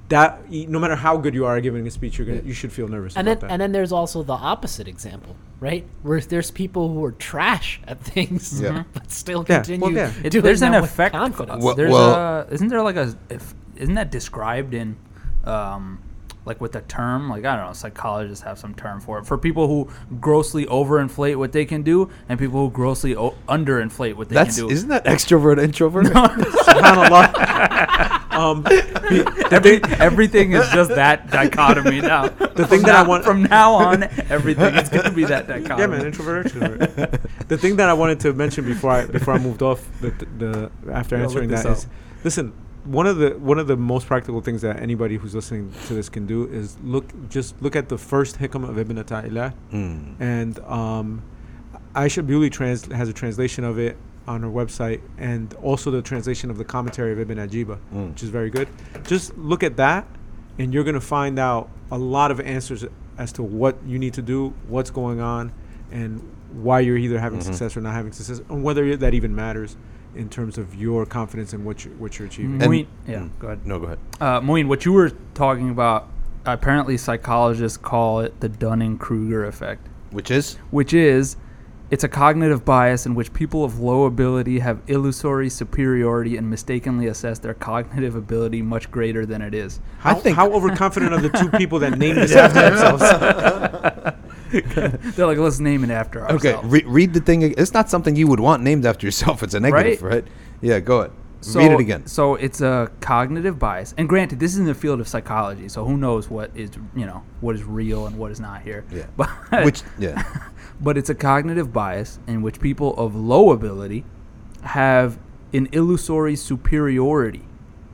Speaker 3: That no matter how good you are at giving a speech, you're gonna
Speaker 2: Yeah.
Speaker 3: you should feel nervous
Speaker 1: and
Speaker 3: about
Speaker 1: then
Speaker 3: that.
Speaker 1: and then there's also the opposite example, right? Where there's people who are trash at things,
Speaker 2: Yeah. (laughs)
Speaker 1: but still
Speaker 3: Yeah, well,
Speaker 1: continue.
Speaker 3: yeah.
Speaker 4: It, there's an effect.
Speaker 1: confidence.
Speaker 2: Well-
Speaker 4: there's
Speaker 2: well-
Speaker 4: a, isn't there like a if, isn't that described in um like with a term like I don't know psychologists have some term for it for people who grossly overinflate what they can do and people who grossly o- underinflate what they
Speaker 2: That's
Speaker 4: can do.
Speaker 2: isn't that extrovert introvert? (laughs)
Speaker 3: Subhanallah. um, the, (laughs) the
Speaker 4: Every, everything is just that dichotomy now.
Speaker 3: the thing that I want
Speaker 4: from now on, everything is going to be that dichotomy.
Speaker 3: yeah, man, introvert, extrovert. the thing that I wanted to mention before I before I moved off the the after
Speaker 4: Yeah,
Speaker 3: answering
Speaker 4: look
Speaker 3: that
Speaker 4: this
Speaker 3: is, listen, one of the one of the most practical things that anybody who's listening to this can do is look just look at the first hikam of Ibn Ata'illah
Speaker 2: Mm.
Speaker 3: and um, Aisha Bewley trans- has a translation of it on her website, and also the translation of the commentary of Ibn Ajiba,
Speaker 2: Mm.
Speaker 3: which is very good. Just look at that, and you're gonna find out a lot of answers as to what you need to do, what's going on, and why you're either having
Speaker 2: Mhm.
Speaker 3: success or not having success, and whether that even matters in terms of your confidence in what you what you're achieving.
Speaker 2: And-
Speaker 4: Moeen, yeah,
Speaker 2: Mm.
Speaker 4: go ahead.
Speaker 2: No, go ahead.
Speaker 4: Uh, Moeen, what you were talking about, apparently psychologists call it the Dunning-Kruger effect,
Speaker 2: Which is
Speaker 4: which is it's a cognitive bias in which people of low ability have illusory superiority and mistakenly assess their cognitive ability much greater than it is.
Speaker 3: How,
Speaker 2: I think-
Speaker 3: how overconfident are the two people that named this (laughs) after themselves? (laughs) (laughs)
Speaker 4: They're like, let's name it after
Speaker 2: okay.
Speaker 4: ourselves.
Speaker 2: Re- read the thing. It's not something you would want named after yourself. It's a negative,
Speaker 4: Right?
Speaker 2: right? Yeah, go ahead.
Speaker 4: So,
Speaker 2: read it again.
Speaker 4: So it's a cognitive bias, and granted, this is in the field of psychology, so who knows what is you know what is real and what is not here.
Speaker 2: Yeah. (laughs)
Speaker 4: But
Speaker 2: Which yeah. (laughs)
Speaker 4: but it's a cognitive bias in which people of low ability have an illusory superiority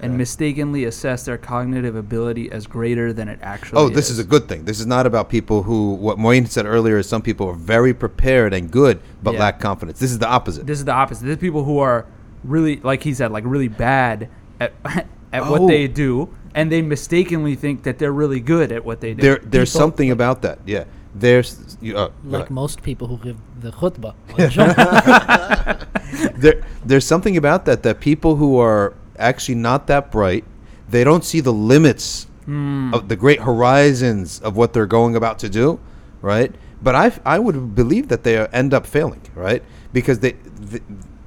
Speaker 4: and
Speaker 2: Yeah.
Speaker 4: mistakenly assess their cognitive ability as greater than it actually
Speaker 2: Oh, this is a good thing. This is not about people who, what Moin said earlier, is some people are very prepared and good, but
Speaker 4: Yeah.
Speaker 2: lack confidence. This is the opposite.
Speaker 4: This is the opposite. There's people who are really, like he said, like really bad at (laughs) at
Speaker 2: Oh.
Speaker 4: what they do, and they mistakenly think that they're really good at what they do.
Speaker 2: there, there's
Speaker 1: People-
Speaker 2: something about that. Yeah. There's, you, uh,
Speaker 1: like
Speaker 2: ahead.
Speaker 1: most people who give the khutbah. (laughs) (laughs)
Speaker 2: there, there's something about that, that people who are actually not that bright, they don't see the limits
Speaker 4: Hmm.
Speaker 2: of the great horizons of what they're going about to do, right? But I, I would believe that they end up failing, right? Because they, th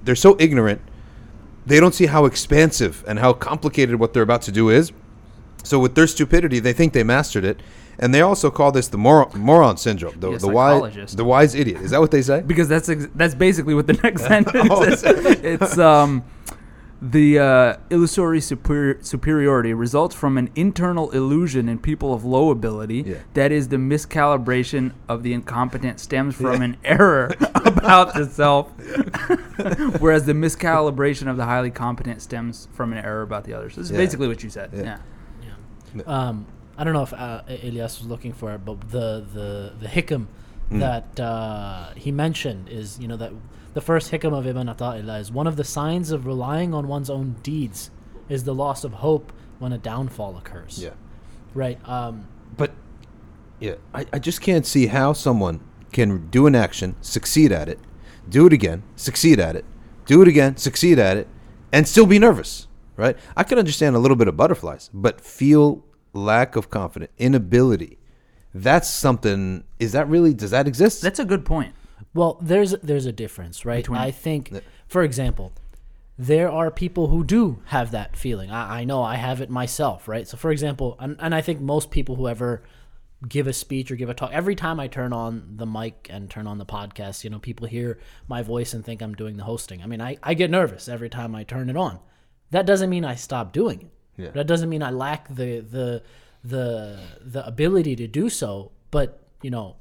Speaker 2: they're so ignorant, they don't see how expansive and how complicated what they're about to do is. So with their stupidity, they think they mastered it, and they also call this the moron, moron syndrome, the the wise the wise idiot. Is that what they say?
Speaker 4: because that's ex- that's basically what the next (laughs) sentence
Speaker 2: Oh,
Speaker 4: is.
Speaker 2: is?
Speaker 4: It's um the uh, illusory superior- superiority results from an internal illusion in people of low ability.
Speaker 2: Yeah.
Speaker 4: That is, the miscalibration of the incompetent stems from an error (laughs) about the self, (laughs) whereas the miscalibration of the highly competent stems from an error about the others. This is
Speaker 2: Yeah.
Speaker 4: basically what you said.
Speaker 2: Yeah.
Speaker 4: Yeah.
Speaker 1: Yeah. Um, I don't know if uh, Elias was looking for it, but the the the hikam that uh, he mentioned is you know that the first hikam of Ibn Ata'illah is one of the signs of relying on one's own deeds is the loss of hope when a downfall occurs.
Speaker 2: Yeah.
Speaker 1: Right. Um,
Speaker 2: But yeah, I, I just can't see how someone can do an action, succeed at it, do it again, succeed at it, do it again, succeed at it, and still be nervous, right? I can understand a little bit of butterflies, but feel lack of confidence, inability. That's something. Is that really? Does that exist?
Speaker 4: That's a good point.
Speaker 1: Well, there's there's a difference, right?
Speaker 4: Between-
Speaker 1: I think, for example, there are people who do have that feeling. I, I know I have it myself, right? So, for example, and, and I think most people who ever give a speech or give a talk, every time I turn on the mic and turn on the podcast, you know, people hear my voice and think I'm doing the hosting. I mean, I, I get nervous every time I turn it on. That doesn't mean I stop doing it.
Speaker 2: Yeah.
Speaker 1: That doesn't mean I lack the the the the ability to do so. But you know,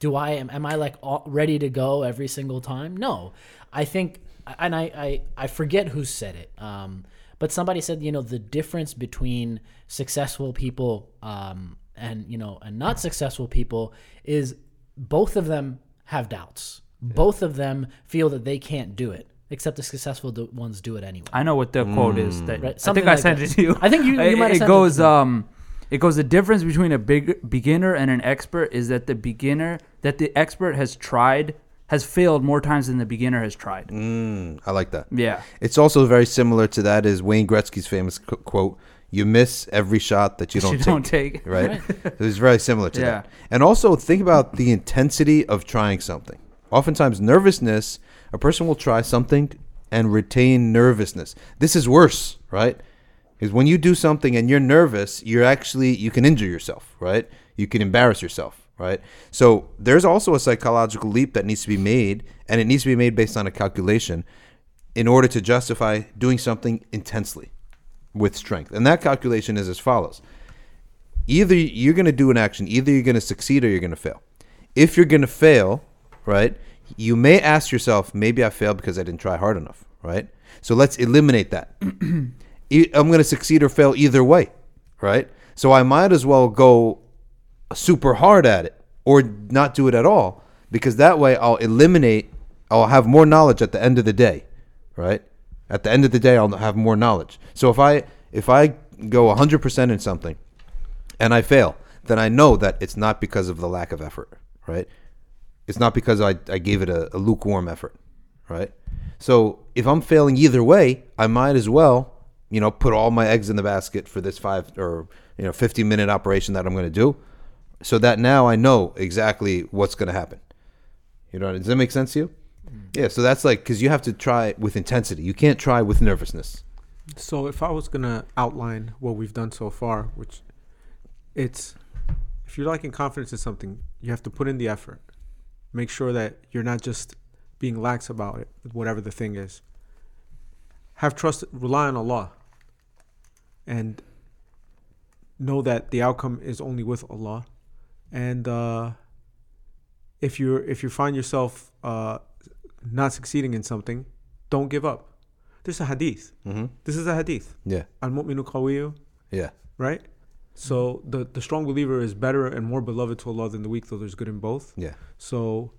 Speaker 1: do I am am I like all, ready to go every single time? No, I think, and I I, I forget who said it. Um, but somebody said you know the difference between successful people um, and you know and not successful people is both of them have doubts. Both of them feel that they can't do it, except the successful do- ones do it anyway.
Speaker 4: I know what the quote is. That
Speaker 1: Right,
Speaker 4: I think I
Speaker 1: like
Speaker 4: sent
Speaker 1: that.
Speaker 4: it to you.
Speaker 1: I think you- you (laughs)
Speaker 4: It-
Speaker 1: might have
Speaker 4: It
Speaker 1: it
Speaker 4: goes
Speaker 1: me.
Speaker 4: um, it goes the difference between a big beginner and an expert is that the beginner that the expert has tried has failed more times than the beginner has tried.
Speaker 2: Mm, I like that.
Speaker 4: Yeah.
Speaker 2: It's also very similar to that is Wayne Gretzky's famous qu- quote: "You miss every shot that you don't
Speaker 4: You
Speaker 2: take."
Speaker 4: don't take. (laughs)
Speaker 2: right? (laughs) It's very similar to
Speaker 4: Yeah.
Speaker 2: that. And also think about the intensity of trying something. Oftentimes, nervousness, a person will try something and retain nervousness. This is worse, right? Because when you do something and you're nervous, you're actually, you can injure yourself, right? You can embarrass yourself, right? So there's also a psychological leap that needs to be made, and it needs to be made based on a calculation in order to justify doing something intensely with strength. And that calculation is as follows either you're going to do an action, either you're going to succeed or you're going to fail. If you're going to fail, right, you may ask yourself, maybe I failed because I didn't try hard enough, right? So let's eliminate that. (clears throat) I'm going to succeed or fail either way, right? So I might as well go super hard at it or not do it at all because that way I'll eliminate, I'll have more knowledge at the end of the day, right? At the end of the day, I'll have more knowledge. So if I if I go 100% in something and I fail, then I know that it's not because of the lack of effort, right? It's not because I, I gave it a, a lukewarm effort, right? So if I'm failing either way, I might as well, you know, put all my eggs in the basket for this five or you know 50 minute operation that I'm going to do, so that now I know exactly what's going to happen. You know, does that make sense to you? Mm. Yeah. So that's like because you have to try with intensity. You can't try with nervousness.
Speaker 3: So if I was gonna outline what we've done so far, which it's if you're lacking confidence in something, you have to put in the effort. Make sure that you're not just being lax about it, whatever the thing is. Have trust, rely on Allah, and know that the outcome is only with Allah. And uh, if you're if you find yourself uh, not succeeding in something, don't give up. There's a hadith.
Speaker 2: Mm-hmm.
Speaker 3: This is a hadith.
Speaker 2: Yeah.
Speaker 3: Al mu'minu qawiyu,
Speaker 2: Yeah.
Speaker 3: right? So the the strong believer is better and more beloved to Allah than the weak, though there's good in both.
Speaker 2: Yeah.
Speaker 3: So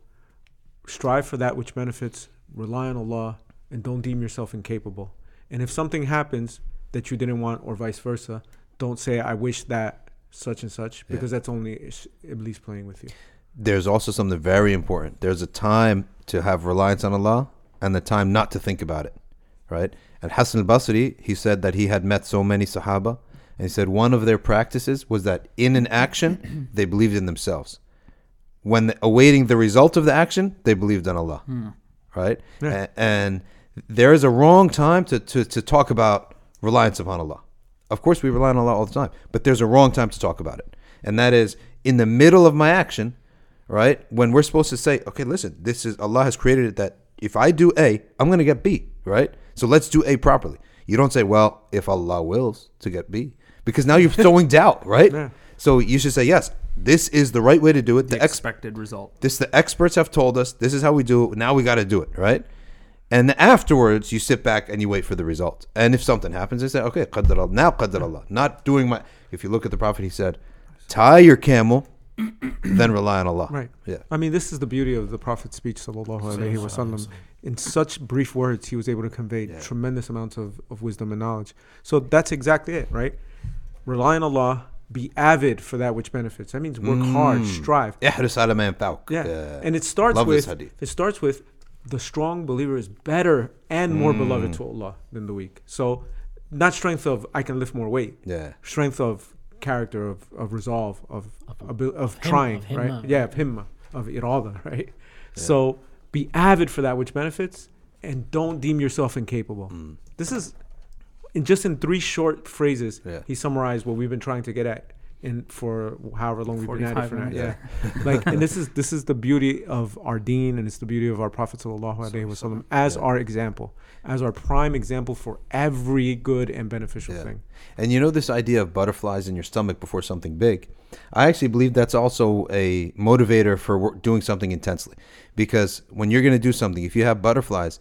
Speaker 3: strive for that which benefits, rely on Allah, and don't deem yourself incapable. And if something happens that you didn't want, or vice versa, don't say, I wish that such and such,
Speaker 2: Yeah.
Speaker 3: because that's only Iblis playing with you.
Speaker 2: there's also something very important. There's a time to have reliance on Allah and the time not to think about it, right? And Hassan al-Basri, he said that he had met so many Sahaba, and he said one of their practices was that in an action, (coughs) they believed in themselves. When awaiting the result of the action, they believed in Allah, hmm. right?
Speaker 3: Yeah.
Speaker 2: A- and there is a wrong time to, to, to talk about reliance upon Allah. Of course, we rely on Allah all the time, but there's a wrong time to talk about it. And that is in the middle of my action, right? When we're supposed to say, okay, listen, this is Allah has created it that if I do A, I'm going to get B, right? So let's do A properly. You don't say, well, if Allah wills to get B, because now you're (laughs) throwing doubt, right?
Speaker 3: Yeah.
Speaker 2: So you should say, yes, this is the right way to do it.
Speaker 4: The
Speaker 2: The ex-
Speaker 4: expected result.
Speaker 2: this the experts have told us this is how we do it now we got to do it right and afterwards, you sit back and you wait for the result. And if something happens, they say, okay, qadr Allah, now qadr Allah. Not doing my. If you look at the Prophet, he said, tie your camel, (coughs) then rely on Allah.
Speaker 3: Right.
Speaker 2: Yeah.
Speaker 3: I mean, this is the beauty of the Prophet's speech, sallallahu alaihi wasallam. In such brief words, he was able to convey
Speaker 2: yeah.
Speaker 3: tremendous amounts of, of wisdom and knowledge. So that's exactly it, right? Rely on Allah, be avid for that which benefits. That means work
Speaker 2: mm. hard, strive.
Speaker 3: Yeah. And it starts
Speaker 2: Love
Speaker 3: with it starts with the strong believer is better and more
Speaker 2: Mm.
Speaker 3: beloved to Allah than the weak. So not strength of I can lift more weight,
Speaker 2: yeah.
Speaker 3: strength of character, of, of resolve, of
Speaker 1: Of-
Speaker 3: of, of
Speaker 1: him-
Speaker 3: trying,
Speaker 1: of
Speaker 3: right?
Speaker 1: himma.
Speaker 3: Yeah, of himma, of irada, (laughs) right? So be avid for that which benefits and don't deem yourself incapable.
Speaker 2: Mm.
Speaker 3: This is in just in three short phrases,
Speaker 2: Yeah.
Speaker 3: he summarized what we've been trying to get at in for however long we've been at it for now. Yeah. like and this (laughs) is this is the beauty of our deen and it's the beauty of our Prophet sallallahu alaihi wasallam as
Speaker 2: Yeah.
Speaker 3: our example, as our prime example for every good and beneficial
Speaker 2: Yeah.
Speaker 3: thing.
Speaker 2: And you know this idea of butterflies in your stomach before something big? I actually believe that's also a motivator for doing something intensely. Because when you're going to do something, if you have butterflies,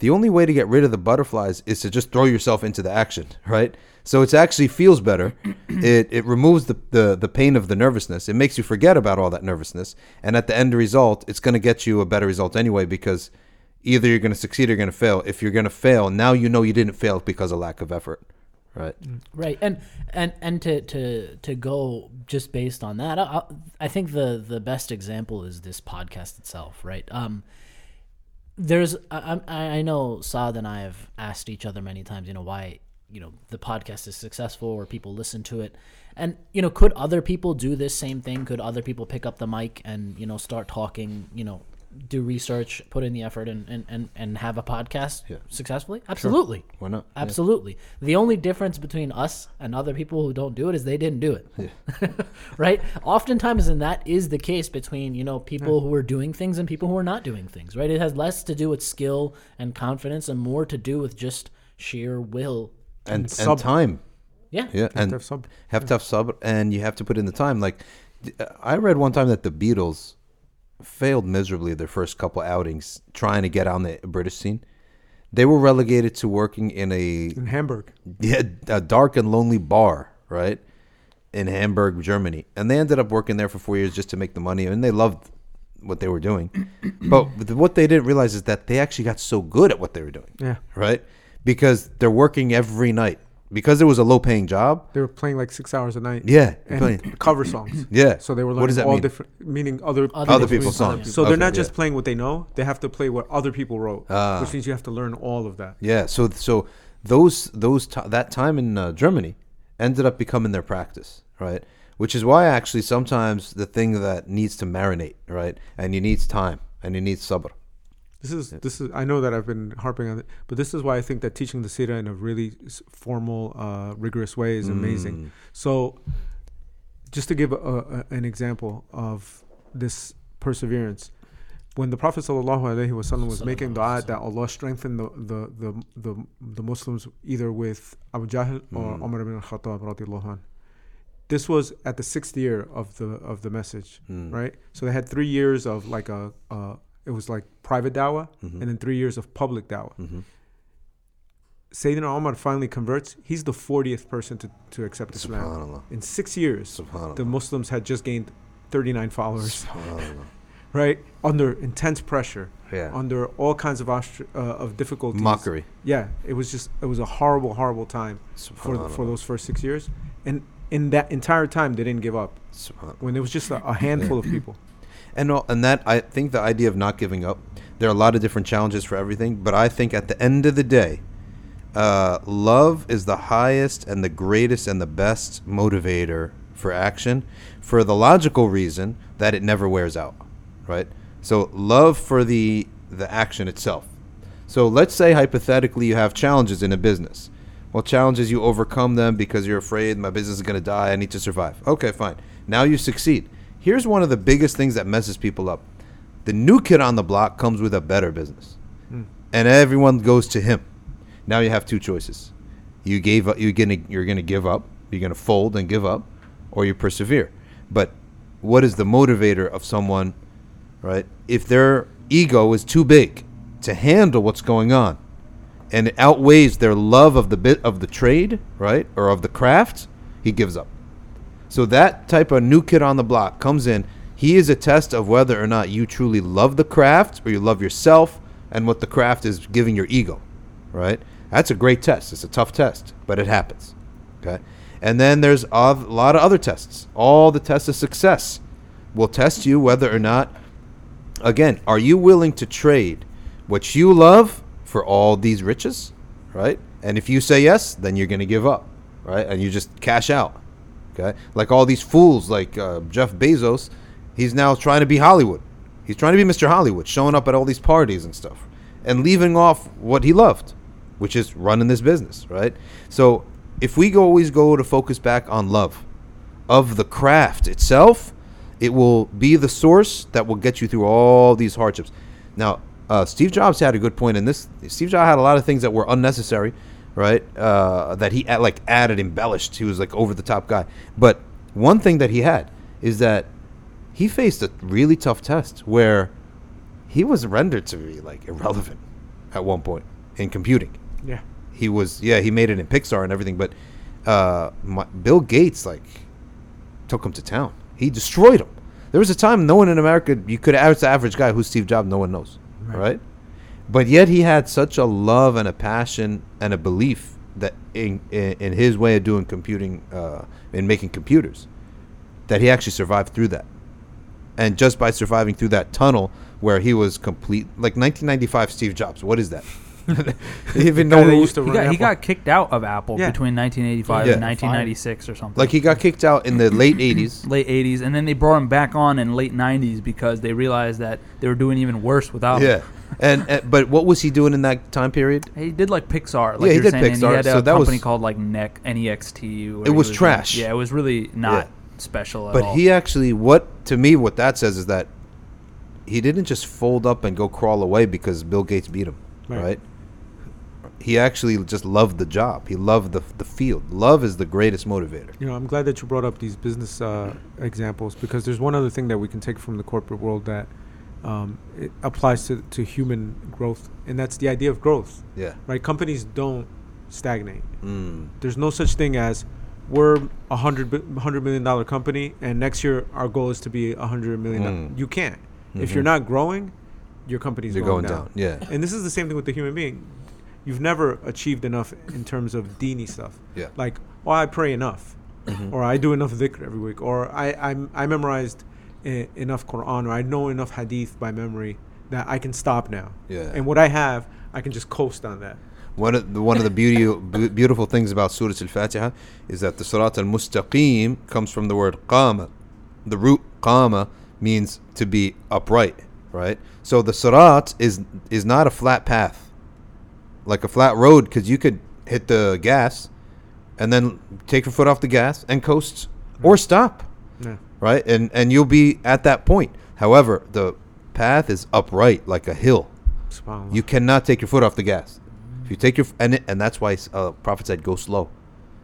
Speaker 2: the only way to get rid of the butterflies is to just throw yourself into the action, (laughs) right? So it actually feels better. it it removes the, the, the pain of the nervousness. It makes you forget about all that nervousness. And at the end result, it's going to get you a better result anyway because either you're going to succeed or you're going to fail. If you're going to fail, now you know you didn't fail because of lack of effort, right?
Speaker 1: Right, and and and to to to go just based on that, I, I- think the the best example is this podcast itself, right? Um, there's I I know Saad and I have asked each other many times, you know, why you know the podcast is successful or people listen to it, and you know, could other people do this same thing? Could other people pick up the mic and you know start talking, you know? Do research, put in the effort, and, and, and, and have a podcast
Speaker 2: Yeah.
Speaker 1: successfully? Absolutely.
Speaker 2: Why not? Yeah.
Speaker 1: Absolutely. The only difference between us and other people who don't do it is they didn't do it. (laughs) right? Oftentimes, and that is the case between, you know, people who are doing things and people who are not doing things, right? It has less to do with skill and confidence and more to do with just sheer will.
Speaker 2: And, and
Speaker 3: sabr.
Speaker 2: time.
Speaker 1: Yeah.
Speaker 2: Yeah, and
Speaker 3: have
Speaker 2: to have sabr, and you have to put in the time. Like I read one time that the Beatles failed miserably their first couple outings trying to get on the British scene. They were relegated to working in a
Speaker 3: In Hamburg.
Speaker 2: yeah, a dark and lonely bar, right? In Hamburg, Germany. And they ended up working there for four years just to make the money. And they loved what they were doing. but what they didn't realize is that they actually got so good at what they were doing,
Speaker 3: Yeah.
Speaker 2: right? Because they're working every night. Because it was a low paying job.
Speaker 3: They were playing like six hours a night.
Speaker 2: Yeah.
Speaker 3: And
Speaker 2: playing. (clears throat)
Speaker 3: cover songs.
Speaker 2: Yeah.
Speaker 3: So they were learning
Speaker 2: What does that
Speaker 3: all
Speaker 2: mean?
Speaker 3: different, meaning other
Speaker 1: Other
Speaker 2: Other
Speaker 1: people's
Speaker 2: people's
Speaker 1: songs.
Speaker 2: songs.
Speaker 3: So they're
Speaker 2: Okay,
Speaker 3: not just
Speaker 2: yeah.
Speaker 3: playing what they know; they have to play what other people wrote,
Speaker 2: Ah.
Speaker 3: which means you have to learn all of that.
Speaker 2: Yeah. So so those those ti that time in uh, Germany ended up becoming their practice, right? Which is why actually sometimes the thing that needs to marinate, right, and you needs time and you need sabr.
Speaker 3: This is this is. I know that I've been harping on it, but this is why I think that teaching the Sira in a really formal, uh, rigorous way is amazing.
Speaker 2: Mm.
Speaker 3: So, just to give a, a, an example of this perseverance, when the Prophet sallallahu alaihi wasallam was making du'a that Allah strengthen the, the, the, the, the Muslims either with Abu Jahl or
Speaker 2: Mm.
Speaker 3: Umar ibn al-Khattab. This was at the sixth year of the of the message,
Speaker 2: Mm.
Speaker 3: right? So they had three years of like a, uh, it was like private dawah,
Speaker 2: Mhm.
Speaker 3: and then three years of public dawah.
Speaker 2: Mhm.
Speaker 3: Sayyidina Umar finally converts. He's the 40th person to, to accept Islam. In six years, the Muslims had just gained 39 followers, (laughs) right? Under intense pressure,
Speaker 2: Yeah.
Speaker 3: under all kinds of ostr- uh, of difficulties.
Speaker 2: Mockery.
Speaker 3: Yeah, it was just it was a horrible, horrible time for for those first six years, and in that entire time they didn't give up. When it was just a, a handful of people.
Speaker 2: And and that I think the idea of not giving up. There are a lot of different challenges for everything, but I think at the end of the day, uh, love is the highest and the greatest and the best motivator for action, for the logical reason that it never wears out, right? So love for the the action itself. So let's say hypothetically you have challenges in a business. Well, challenges you overcome them because you're afraid my business is going to die. I need to survive. Okay, fine. Now you succeed. Here's one of the biggest things that messes people up. The new kid on the block comes with a better business, hmm. and everyone goes to him. Now you have two choices. You gave up. You're gonna you're gonna give up. You're gonna fold and give up, or you persevere. But what is the motivator of someone, right? If their ego is too big to handle what's going on, and it outweighs their love of the bit of the trade, right, or of the craft, he gives up. So that type of new kid on the block comes in. He is a test of whether or not you truly love the craft or you love yourself and what the craft is giving your ego, right? That's a great test. It's a tough test, but it happens. Okay. And then there's a lot of other tests. All the tests of success will test you whether or not, again, are you willing to trade what you love for all these riches, right? And if you say yes, then you're going to give up, right? And you just cash out, Like all these fools, like uh, Jeff Bezos, he's now trying to be Hollywood. He's trying to be Mr. Hollywood, showing up at all these parties and stuff, and leaving off what he loved, which is running this business, right? So if we go, always go to focus back on love of the craft itself, it will be the source that will get you through all these hardships. Now, uh, Steve Jobs had a good point in this. Steve Jobs had a lot of things that were unnecessary, right? Uh, that he like added, embellished. He was like over the top guy. But one thing that he had is that he faced a really tough test where he was rendered to be like irrelevant at one point in computing.
Speaker 3: Yeah.
Speaker 2: He was yeah he made it in Pixar and everything, but uh, my, Bill Gates like took him to town. He destroyed him. There was a time no one in America you could ask the average guy who's Steve Jobs. No one knows,
Speaker 3: Right.
Speaker 2: right? But yet he had such a love and a passion and a belief that in in, in his way of doing computing, uh, in making computers, that he actually survived through that. And just by surviving through that tunnel where he was complete, like 1995 Steve Jobs. What is that? (laughs) Even
Speaker 3: Guy that used to
Speaker 4: He got, he got kicked out of Apple
Speaker 3: Yeah.
Speaker 4: between 1985
Speaker 2: Yeah.
Speaker 4: and 1996 or something.
Speaker 2: like he got kicked out in the (clears throat) late 80s.
Speaker 4: late 80s, and then they brought him back on in late 90s because they realized that they were doing even worse without
Speaker 2: Yeah.
Speaker 4: him.
Speaker 2: And, and but what was he doing in that time period?
Speaker 4: He did like Pixar, like
Speaker 2: Yeah, he did
Speaker 4: saying,
Speaker 2: Pixar,
Speaker 4: he had a
Speaker 2: so that
Speaker 4: company
Speaker 2: was-
Speaker 4: called like NEC, NEXT. where
Speaker 2: It
Speaker 4: he
Speaker 2: was
Speaker 4: doing-
Speaker 2: trash.
Speaker 4: Yeah, it was really not
Speaker 2: Yeah.
Speaker 4: special at
Speaker 2: But
Speaker 4: all.
Speaker 2: he actually, what to me, what that says is that he didn't just fold up and go crawl away because Bill Gates beat him,
Speaker 3: Right.
Speaker 2: right? He actually just loved the job. He loved the the field. Love is the greatest motivator.
Speaker 3: You know, I'm glad that you brought up these business uh, examples because there's one other thing that we can take from the corporate world that um, it applies to, to human growth, and that's the idea of growth.
Speaker 2: Yeah.
Speaker 3: Right? Companies don't stagnate.
Speaker 2: Mm.
Speaker 3: There's no such thing as we're a hundred hundred million dollar company, and next year our goal is to be a hundred million.
Speaker 2: Mm.
Speaker 3: You can't. If
Speaker 2: Mhm.
Speaker 3: you're not growing, your company's
Speaker 2: You're
Speaker 3: going,
Speaker 2: going
Speaker 3: down.
Speaker 2: down. Yeah.
Speaker 3: And this is the same thing with the human being. You've never achieved enough in terms of dini stuff.
Speaker 2: Yeah.
Speaker 3: Like, oh, I pray enough,
Speaker 2: Mhm.
Speaker 3: or I do enough dhikr every week, or I I'm, I memorized enough Quran, or I know enough hadith by memory that I can stop now.
Speaker 2: Yeah.
Speaker 3: And what I have, I can just coast on that.
Speaker 2: One of the one of the beauty, (laughs) beautiful things about Surah Al-Fatiha is that the Sirat al-Mustaqim comes from the word qama. The root qama means to be upright, right? So the Sirat is is not a flat path, like a flat road, because you could hit the gas, and then take your foot off the gas and coast, or stop,
Speaker 3: Yeah.
Speaker 2: Right? And and you'll be at that point. However, the path is upright, like a hill. You cannot take your foot off the gas. If you take your and it, and that's why uh, Prophet said go slow,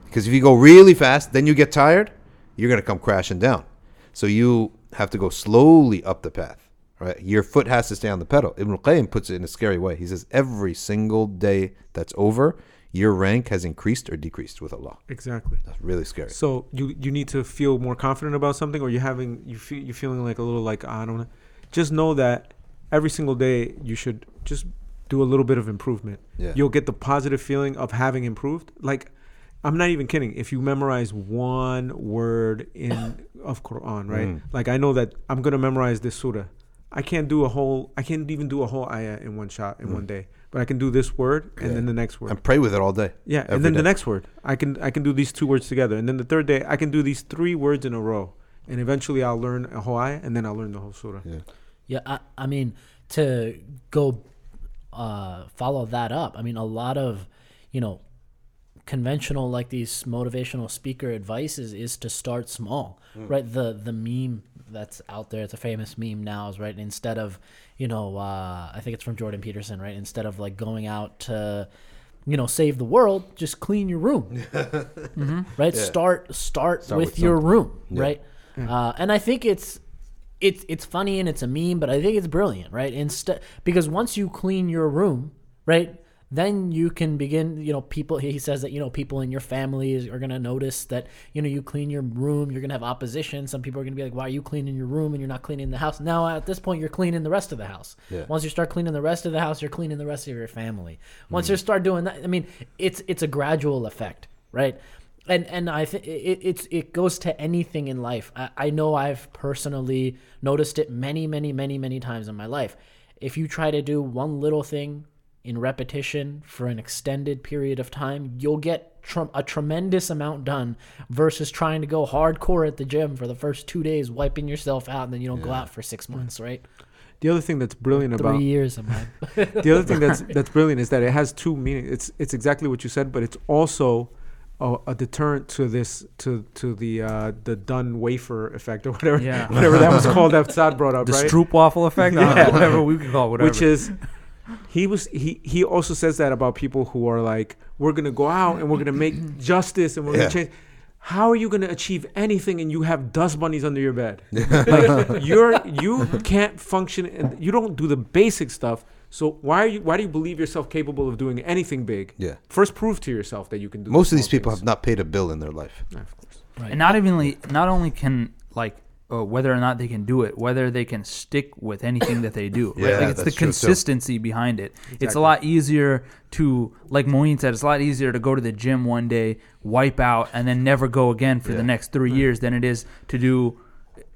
Speaker 2: because if you go really fast, then you get tired, you're gonna come crashing down. So you have to go slowly up the path. Right, your foot has to stay on the pedal. Ibn Qayyim puts it in a scary way. He says every single day that's over, your rank has increased or decreased with Allah.
Speaker 3: exactly.
Speaker 2: That's really scary.
Speaker 3: So you you need to feel more confident about something, or you having you feel you feeling like a little like I don't know. Just know that every single day you should just do a little bit of improvement.
Speaker 2: Yeah.
Speaker 3: You'll get the positive feeling of having improved. Like I'm not even kidding. If you memorize one word in of Quran, right?
Speaker 2: Mm.
Speaker 3: Like I know that I'm gonna memorize this surah. I can't do a whole. I can't even do a whole ayah in one shot in one day. But I can do this word and
Speaker 2: Mm. Yeah.
Speaker 3: then the next word.
Speaker 2: And pray with it all day.
Speaker 3: Yeah, and then the next word, I can I can do these two words together, and then the third day I can do these three words in a row, and eventually I'll learn a whole ayah, and then I'll learn the whole surah.
Speaker 2: Yeah.
Speaker 1: Yeah, I, I mean to go uh, follow that up. I mean, a lot of you know conventional like these motivational speaker advices is to start small, right? The the meme that's out there, it's a famous meme now, is right. Instead of you know, uh, I think it's from Jordan Peterson, right? Instead of like going out to you know save the world, just clean your room, (laughs) right?
Speaker 2: Yeah.
Speaker 1: Start start,
Speaker 2: Start
Speaker 1: with,
Speaker 2: with
Speaker 1: your room,
Speaker 2: Yeah.
Speaker 1: right? Uh, and I think it's it's it's funny and it's a meme, but I think it's brilliant, right? Instead, because once you clean your room, right, then you can begin you know people he says that you know people in your family is, are going to notice that you know you clean your room you're going to have opposition some people are going to be like why are you cleaning your room and you're not cleaning the house now at this point you're cleaning the rest of the house
Speaker 2: Yeah.
Speaker 1: once you start cleaning the rest of the house you're cleaning the rest of your family once
Speaker 2: Mm-hmm.
Speaker 1: you start doing that i mean it's it's a gradual effect right and and I think it, it's it goes to anything in life. I, I know I've personally noticed it many many many many times in my life. If you try to do one little thing in repetition for an extended period of time, you'll get tr- a tremendous amount done versus trying to go hardcore at the gym for the first two days, wiping yourself out, and then you don't go out for six months, right?
Speaker 3: The other thing that's brilliant
Speaker 1: Three
Speaker 3: about
Speaker 1: years of my (laughs) (laughs)
Speaker 3: the other thing that's that's brilliant is that it has two meanings. It's it's exactly what you said, but it's also a, a deterrent to this to to the uh, the done wafer effect or whatever
Speaker 4: Yeah.
Speaker 3: whatever that was (laughs) called that Saad brought up,
Speaker 4: The
Speaker 3: right?
Speaker 4: stroop waffle effect, I whatever we could call it, whatever.
Speaker 3: Which is he was he he also says that about people who are like we're gonna go out and we're gonna make (clears throat) justice and we're
Speaker 2: Yeah.
Speaker 3: gonna change. How are you gonna achieve anything and you have dust bunnies under your bed? (laughs) like you're you can't function and you don't do the basic stuff. So why are you why do you believe yourself capable of doing anything big?
Speaker 2: Yeah.
Speaker 3: First, prove to yourself that you can do. the
Speaker 2: Most of these people
Speaker 3: things.
Speaker 2: have not paid a bill in their life.
Speaker 3: Yeah, of course.
Speaker 1: right.
Speaker 4: and not even not only can like uh, whether or not they can do it, whether they can stick with anything that they do. (coughs) right?
Speaker 2: Yeah,
Speaker 4: like it's the
Speaker 2: that's true,
Speaker 4: consistency behind it. It's a lot easier to, like Moeen said, it's a lot easier to go to the gym one day, wipe out, and then never go again for
Speaker 2: Yeah.
Speaker 4: the next three years than it is to do.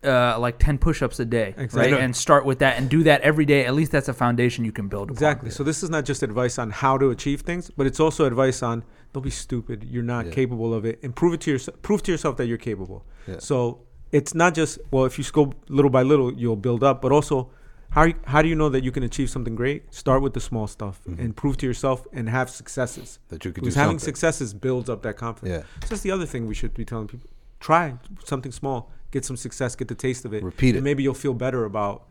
Speaker 4: Uh, like 10 push-ups a day
Speaker 3: Exactly.
Speaker 4: right and start with that and do that every day at least that's a foundation you can build upon.
Speaker 3: Exactly. So this is not just advice on how to achieve things, but it's also advice on don't be stupid. You're not
Speaker 2: Yeah.
Speaker 3: capable of it, and prove it to yourself. Prove to yourself that you're capable.
Speaker 2: Yeah.
Speaker 3: So it's not just well, if you go little by little, you'll build up, but also. How, how do you know that you can achieve something great? Start with the small stuff and prove to yourself and have successes.
Speaker 2: That you do
Speaker 3: Because having successes builds up that confidence.
Speaker 2: Yeah.
Speaker 3: So that's the other thing we should be telling people. Try something small, get some success, get the taste of it.
Speaker 2: Repeat it.
Speaker 3: Maybe you'll feel better about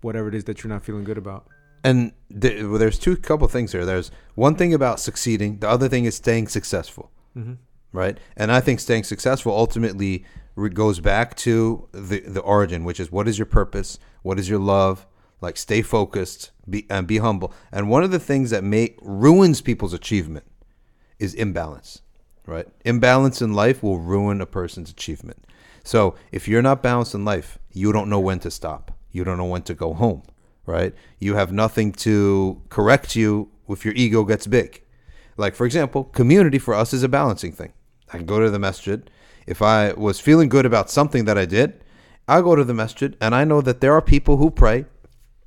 Speaker 3: whatever it is that you're not feeling good about.
Speaker 2: And th- well, there's two couple things here. There's one thing about succeeding. The other thing is staying successful.
Speaker 3: Mm-hmm.
Speaker 2: right? And I think staying successful ultimately goes back to the the origin, which is what is your purpose, what is your love, like stay focused, be and be humble. And one of the things that make ruins people's achievement is imbalance, right? Imbalance in life will ruin a person's achievement. So if you're not balanced in life, you don't know when to stop. You don't know when to go home, right? You have nothing to correct you if your ego gets big. Like for example, community for us is a balancing thing. I can go to the masjid. If I was feeling good about something that I did, I go to the masjid and I know that there are people who pray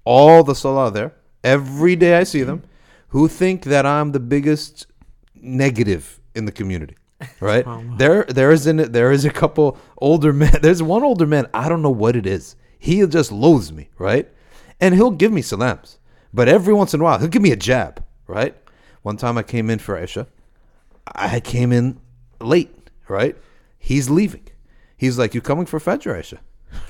Speaker 2: all the salah there every day. I see them who think that I'm the biggest negative in the community. (laughs) Right oh, there, there is in there is a couple older (laughs) men. There's one older man. I don't know what it is. He just loathes me, right? And he'll give me salams, but every once in a while he'll give me a jab, right? One time I came in for Isha. I came in late, right? He's leaving. He's like, "You coming for Isha?" (laughs)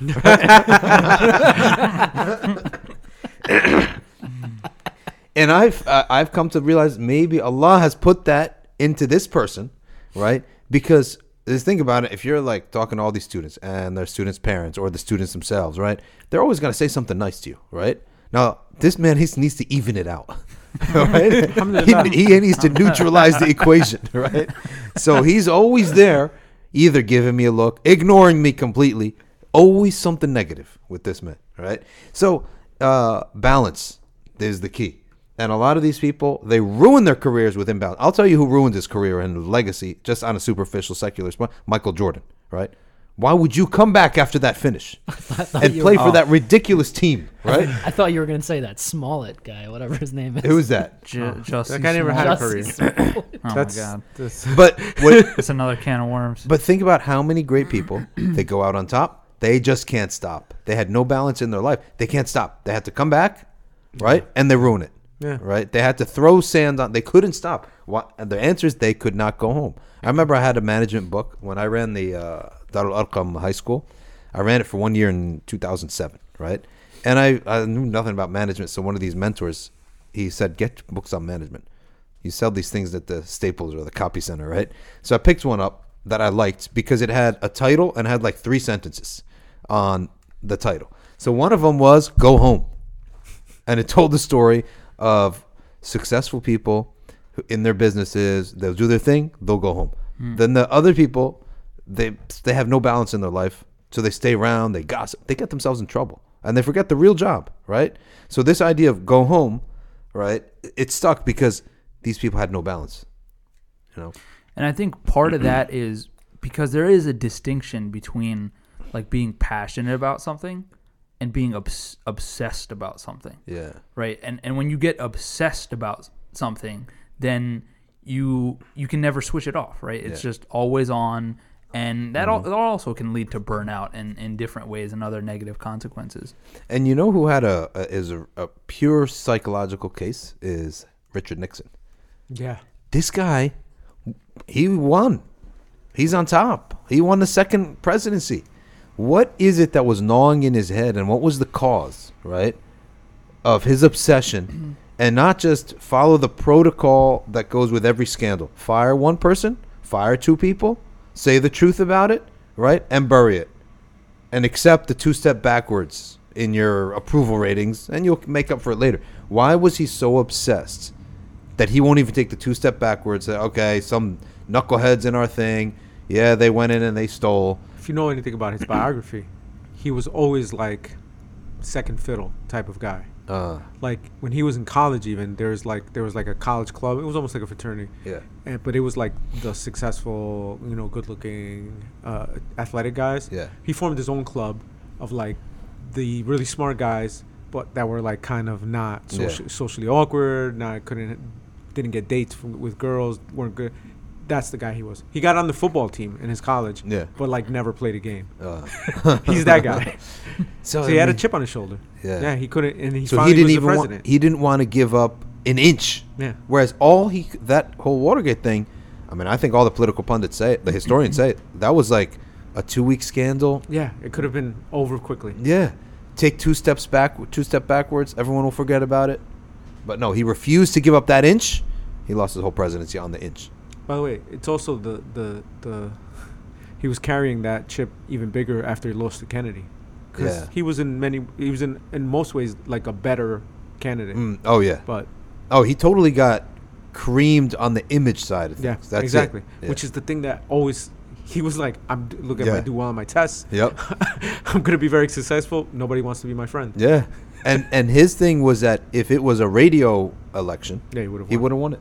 Speaker 2: and I've uh, I've come to realize maybe Allah has put that into this person, right? Because just think about it. If you're like talking to all these students and their students' parents or the students themselves, right? They're always gonna say something nice to you, right? Now this man he needs to even it out. (laughs) right? he, he needs to neutralize the equation, (laughs) right? So he's always there, either giving me a look, ignoring me completely, always something negative with this man, right? So uh, balance is the key. And a lot of these people, they ruin their careers with imbalance. I'll tell you who ruined his career and legacy just on a superficial secular spot. Michael Jordan, right? Why would you come back after that finish (laughs)
Speaker 1: thought
Speaker 2: and
Speaker 1: you
Speaker 2: play
Speaker 1: were-
Speaker 2: for that ridiculous team, right?
Speaker 1: I thought you were going to say that Smollett guy, whatever his name is.
Speaker 2: Who is was that?
Speaker 4: Ju- Jussie
Speaker 3: That guy never had a career.
Speaker 1: Smollett.
Speaker 4: Oh
Speaker 3: That's,
Speaker 4: my god,
Speaker 3: that's (laughs)
Speaker 2: But what, (laughs)
Speaker 4: it's another can of worms.
Speaker 2: But think about how many great people (clears throat) they go out on top. They just can't stop. They had no balance in their life. They can't stop. They had to come back, right? And they ruin it.
Speaker 3: Yeah.
Speaker 2: Right? They had to throw sand on. They couldn't stop. What? And the answer is they could not go home. I remember I had a management book when I ran the uh, Darul Arqam High School. I ran it for one year in 2007, right? And I, I knew nothing about management. So one of these mentors, he said, get books on management. You sell these things at the Staples or the Copy Center, right? So I picked one up that I liked because it had a title and had like three sentences on the title. So one of them was "Go Home," and it told the story of successful people in their businesses. They'll do their thing. They'll go home.
Speaker 4: Hmm.
Speaker 2: Then the other people, they they have no balance in their life, so they stay around. They gossip. They get themselves in trouble, and they forget the real job. Right. So this idea of go home, right? It stuck because these people had no balance. You know.
Speaker 4: And I think part of that is because there is a distinction between like being passionate about something and being obs- obsessed about something,
Speaker 2: Yeah.
Speaker 4: right? And and when you get obsessed about something, then you you can never switch it off, right? It's
Speaker 2: Yeah.
Speaker 4: just always on, and that, mm-hmm. al- that also can lead to burnout in, in different ways and other negative consequences.
Speaker 2: And you know who had a, a is a, a pure psychological case is Richard Nixon.
Speaker 3: Yeah.
Speaker 2: This guy, he won. He's on top. He won the second presidency. What is it that was gnawing in his head, and what was the cause, right, of his obsession, mm-hmm. and not just follow the protocol that goes with every scandal? Fire one person, fire two people, say the truth about it, right, and bury it and accept the two step backwards in your approval ratings, and you'll make up for it later. Why was he so obsessed that he won't even take the two step backwards? That okay, some knuckleheads in our thing, yeah, they went in and they stole.
Speaker 3: If you know anything about his biography, he was always like second fiddle type of guy.
Speaker 2: Uh,
Speaker 3: Like when he was in college, even there was like there was like a college club. It was almost like a fraternity.
Speaker 2: yeah,
Speaker 3: And, but it was like the successful, you know, good-looking, uh, athletic guys.
Speaker 2: Yeah.
Speaker 3: He formed his own club of like the really smart guys, but that were like kind of not
Speaker 2: Yeah.
Speaker 3: socially awkward, not couldn't, didn't get dates from, with girls, weren't good. That's the guy he was. He got on the football team in his college,
Speaker 2: Yeah.
Speaker 3: but like never played a game.
Speaker 2: uh, (laughs)
Speaker 3: He's that guy. (laughs)
Speaker 2: so,
Speaker 3: so he had a chip on his shoulder.
Speaker 2: Yeah.
Speaker 3: Yeah, he couldn't, and he
Speaker 2: So
Speaker 3: finally
Speaker 2: he didn't
Speaker 3: was
Speaker 2: even
Speaker 3: the
Speaker 2: want, he didn't want to give up an inch.
Speaker 3: yeah.
Speaker 2: Whereas all he that whole Watergate thing, I mean, I think all the political pundits say it, the historians say it. That was like a two week scandal.
Speaker 3: Yeah, it could have been over quickly.
Speaker 2: Yeah, take two steps back, two step backwards. Everyone will forget about it. But no, he refused to give up that inch. He lost his whole presidency on the inch.
Speaker 3: By the way, it's also the the the he was carrying that chip even bigger after he lost to Kennedy, because
Speaker 2: Yeah.
Speaker 3: he was in many he was in in most ways like a better candidate,
Speaker 2: Mm, oh yeah.
Speaker 3: but
Speaker 2: Oh, he totally got creamed on the image side of things.
Speaker 3: yeah,
Speaker 2: That's
Speaker 3: exactly.
Speaker 2: Yeah.
Speaker 3: which is the thing that always he was like, I'm look at
Speaker 2: Yeah.
Speaker 3: I do well on my tests,
Speaker 2: Yep. (laughs)
Speaker 3: I'm gonna be very successful. Nobody wants to be my friend.
Speaker 2: Yeah. And and his thing was that if it was a radio election,
Speaker 3: Yeah, he would have.
Speaker 2: he would have won it.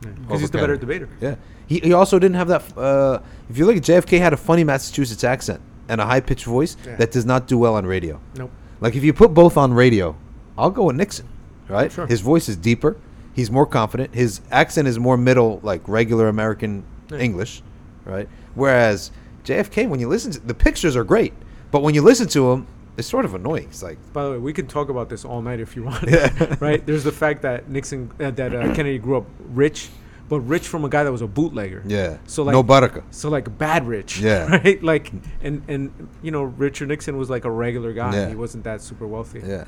Speaker 3: Because he's the better debater.
Speaker 2: Yeah. He, he also didn't have that. Uh, if you look at JFK, had a funny Massachusetts accent and a high pitched voice
Speaker 3: Yeah.
Speaker 2: that does not do well on radio.
Speaker 3: Nope.
Speaker 2: Like if you put both on radio, I'll go with Nixon. Right.
Speaker 3: Sure.
Speaker 2: His voice is deeper. He's more confident. His accent is more middle, like regular American
Speaker 3: Yeah.
Speaker 2: English. Right. Whereas JFK, when you listen to the pictures are great, but when you listen to him, it's sort of annoying. It's like
Speaker 3: By the way, we can talk about this all night if you want.
Speaker 2: Yeah. (laughs)
Speaker 3: right? There's the fact that Nixon, uh, that uh, Kennedy grew up rich, but rich from a guy that was a bootlegger.
Speaker 2: yeah.
Speaker 3: So, like-
Speaker 2: no baraka.
Speaker 3: So like bad rich.
Speaker 2: Yeah. (laughs)
Speaker 3: Right. Like and and you know Richard Nixon was like a regular guy.
Speaker 2: Yeah.
Speaker 3: He wasn't that super wealthy.
Speaker 2: Yeah.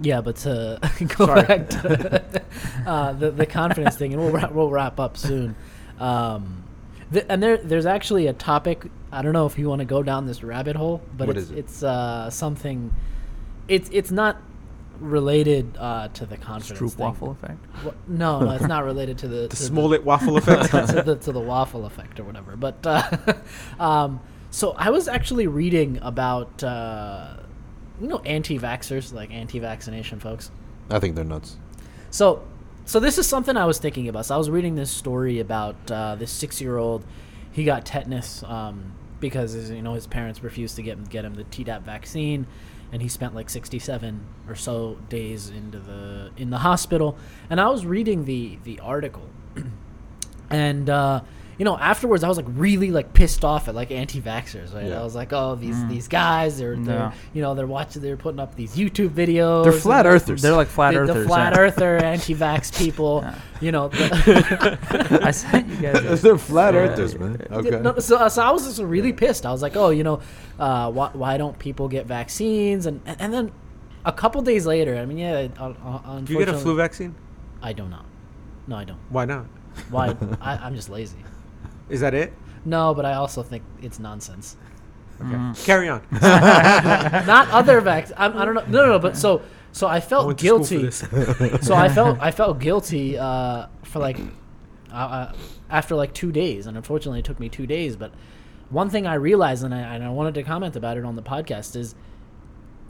Speaker 1: Yeah, but to (laughs) go
Speaker 3: Sorry.
Speaker 1: back to uh, the the confidence thing, and we'll wrap, we'll wrap up soon. Um, th- and there there's actually a topic. I don't know if you want to go down this rabbit hole, but
Speaker 2: What
Speaker 1: it's
Speaker 2: is it?
Speaker 1: it's uh, something. It's it's not related uh, to the confidence.
Speaker 4: Stroop
Speaker 1: thing.
Speaker 4: waffle effect.
Speaker 1: Wha- No, no, it's not related to the (laughs)
Speaker 3: The
Speaker 1: to
Speaker 3: Smollett (laughs) waffle effect.
Speaker 1: to the, to the waffle effect or whatever. But uh, (laughs) um, so I was actually reading about uh, you know anti-vaxxers, like anti-vaccination folks.
Speaker 2: I think they're nuts.
Speaker 1: So, so this is something I was thinking about. So I was reading this story about uh, this six-year-old. He got tetanus um, because his, you know his parents refused to get him get him the Tdap vaccine, and he spent like 67 or so days into the in the hospital. And I was reading the the article, (clears throat) and uh, you know afterwards I was like really like pissed off at like anti-vaxxers. Right?
Speaker 2: Yeah.
Speaker 1: I was like, oh these these guys they're, they're
Speaker 4: Yeah.
Speaker 1: you know they're watching they're putting up these YouTube videos.
Speaker 2: They're flat earthers.
Speaker 4: They're like flat
Speaker 1: the,
Speaker 4: earthers.
Speaker 1: the flat
Speaker 4: yeah.
Speaker 1: earther anti-vax (laughs) people.
Speaker 4: Yeah.
Speaker 1: You know, the, (laughs) (laughs)
Speaker 4: I sent you guys.
Speaker 2: they're flat
Speaker 4: Yeah.
Speaker 2: earthers, man. Okay.
Speaker 1: no, so, so I was just really pissed. I was like, oh, you know, uh, why, why don't people get vaccines? And and then a couple days later, I mean, yeah, uh, uh,
Speaker 3: Do you get a flu vaccine?
Speaker 1: I do not. No, I don't.
Speaker 3: Why not?
Speaker 1: Why? I, I'm just lazy.
Speaker 3: Is that it?
Speaker 1: No, but I also think it's nonsense.
Speaker 3: Okay. Carry on. (laughs) (laughs)
Speaker 1: not other vaccines. I don't know. No, no, no. But so So I
Speaker 3: I
Speaker 1: felt
Speaker 3: went to school for
Speaker 1: guilty. (laughs) so I felt I felt guilty uh, for like uh, uh, after like two days, and unfortunately it took me two days. But one thing I realized, and I, and I wanted to comment about it on the podcast, is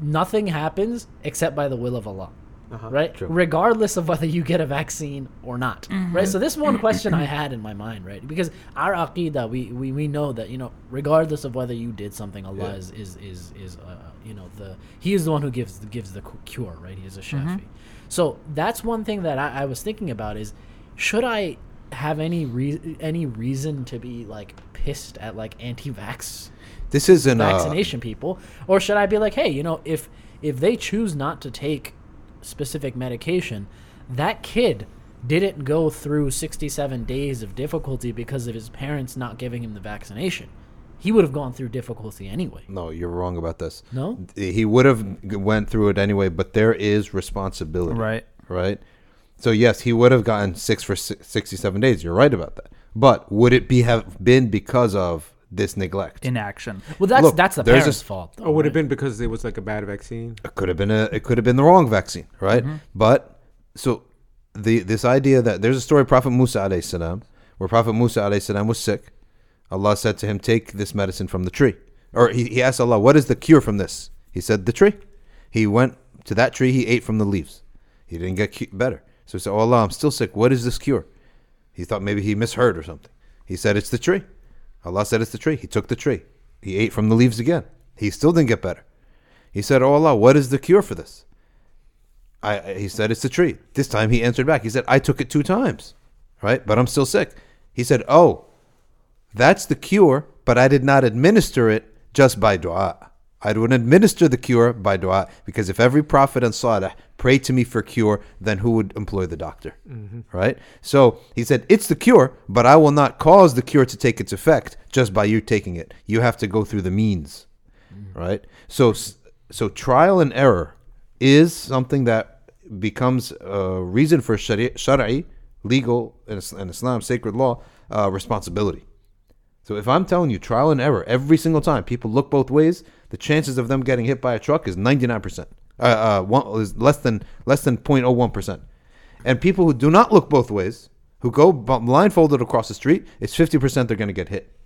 Speaker 1: nothing happens except by the will of Allah.
Speaker 3: Uh-huh.
Speaker 1: Right,
Speaker 2: True.
Speaker 1: regardless of whether you get a vaccine or not, right. So this one question I had in my mind, right, because our aqidah, we, we, we know that you know, regardless of whether you did something, Allah
Speaker 2: Yeah.
Speaker 1: is is is, is uh, you know the He is the one who gives gives the cure, right? He is a shafi. So that's one thing that I, I was thinking about is should I have any re- any reason to be like pissed at like anti-vax
Speaker 2: This isn't uh,
Speaker 1: vaccination people or should I be like hey you know if if they choose not to take specific medication that kid didn't go through 67 days of difficulty because of his parents not giving him the vaccination he would have gone through difficulty anyway
Speaker 2: No, you're wrong about this.
Speaker 1: no
Speaker 2: He would have went through it anyway, but there is responsibility.
Speaker 4: Right.
Speaker 2: Right. So yes, he would have gotten six for si- 67 days. You're right about that. But would it be have been because of this neglect?
Speaker 4: Inaction.
Speaker 1: well that's
Speaker 2: Look,
Speaker 1: that's the
Speaker 2: there's a
Speaker 1: parents
Speaker 2: s-
Speaker 1: fault though,
Speaker 3: Or would it have
Speaker 1: right?
Speaker 3: been because it was like a bad vaccine?
Speaker 2: it could have been a it could have been the wrong vaccine, right? Mm-hmm. But so the this idea that there's a story of Prophet Musa alayhi salam where Prophet Musa alayhi salam was sick. Allah said to him, "Take this medicine from the tree." Or he, he asked Allah, "What is the cure from this?" He said, "The tree." He went to that tree. He ate from the leaves. He didn't get cu- better. So he said, "Oh Allah, I'm still sick. What is this cure?" He thought maybe he misheard or something. He said, "It's the tree." Allah said, "It's the tree." He took the tree. He ate from the leaves again. He still didn't get better. He said, "Oh Allah, what is the cure for this?" I, he said, "It's the tree." This time he answered back. He said, "I took it two times, right? But I'm still sick." He said, "Oh, that's the cure, but I did not administer it just by dua. I would administer the cure by dua because if every prophet and salih prayed to me for cure, then who would employ the doctor? Right? So he said, It's the cure, but I will not cause the cure to take its effect just by you taking it. You have to go through the means. Right? So, so trial and error is something that becomes a reason for shari, shari legal, and Islam, sacred law, uh, responsibility. So if I'm telling you trial and error every single time, people look both ways, the chances of them getting hit by a truck is 99%. Uh, uh, one, is less than less than 0.01%. And people who do not look both ways, who go blindfolded across the street, it's 50% they're going to get hit.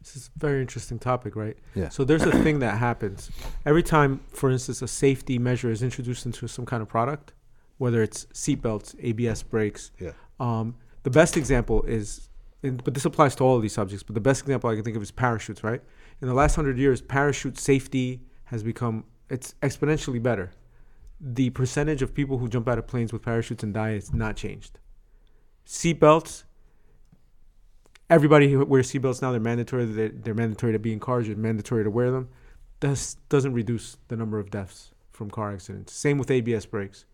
Speaker 3: This is a very interesting topic, right?
Speaker 2: Yeah.
Speaker 3: So there's a thing that happens every time, for instance, a safety measure is introduced into some kind of product, whether it's seatbelts, ABS brakes.
Speaker 2: Yeah.
Speaker 3: Um, the best example is, and, but this applies to all of these subjects. But the best example I can think of is parachutes, right? In the last hundred years, parachute safety has become it's exponentially better. The percentage of people who jump out of planes with parachutes and die has not changed. Seatbelts, everybody who wears seatbelts now. They're mandatory. They're, they're mandatory to be in cars. It's mandatory to wear them. This doesn't reduce the number of deaths from car accidents. Same with ABS brakes.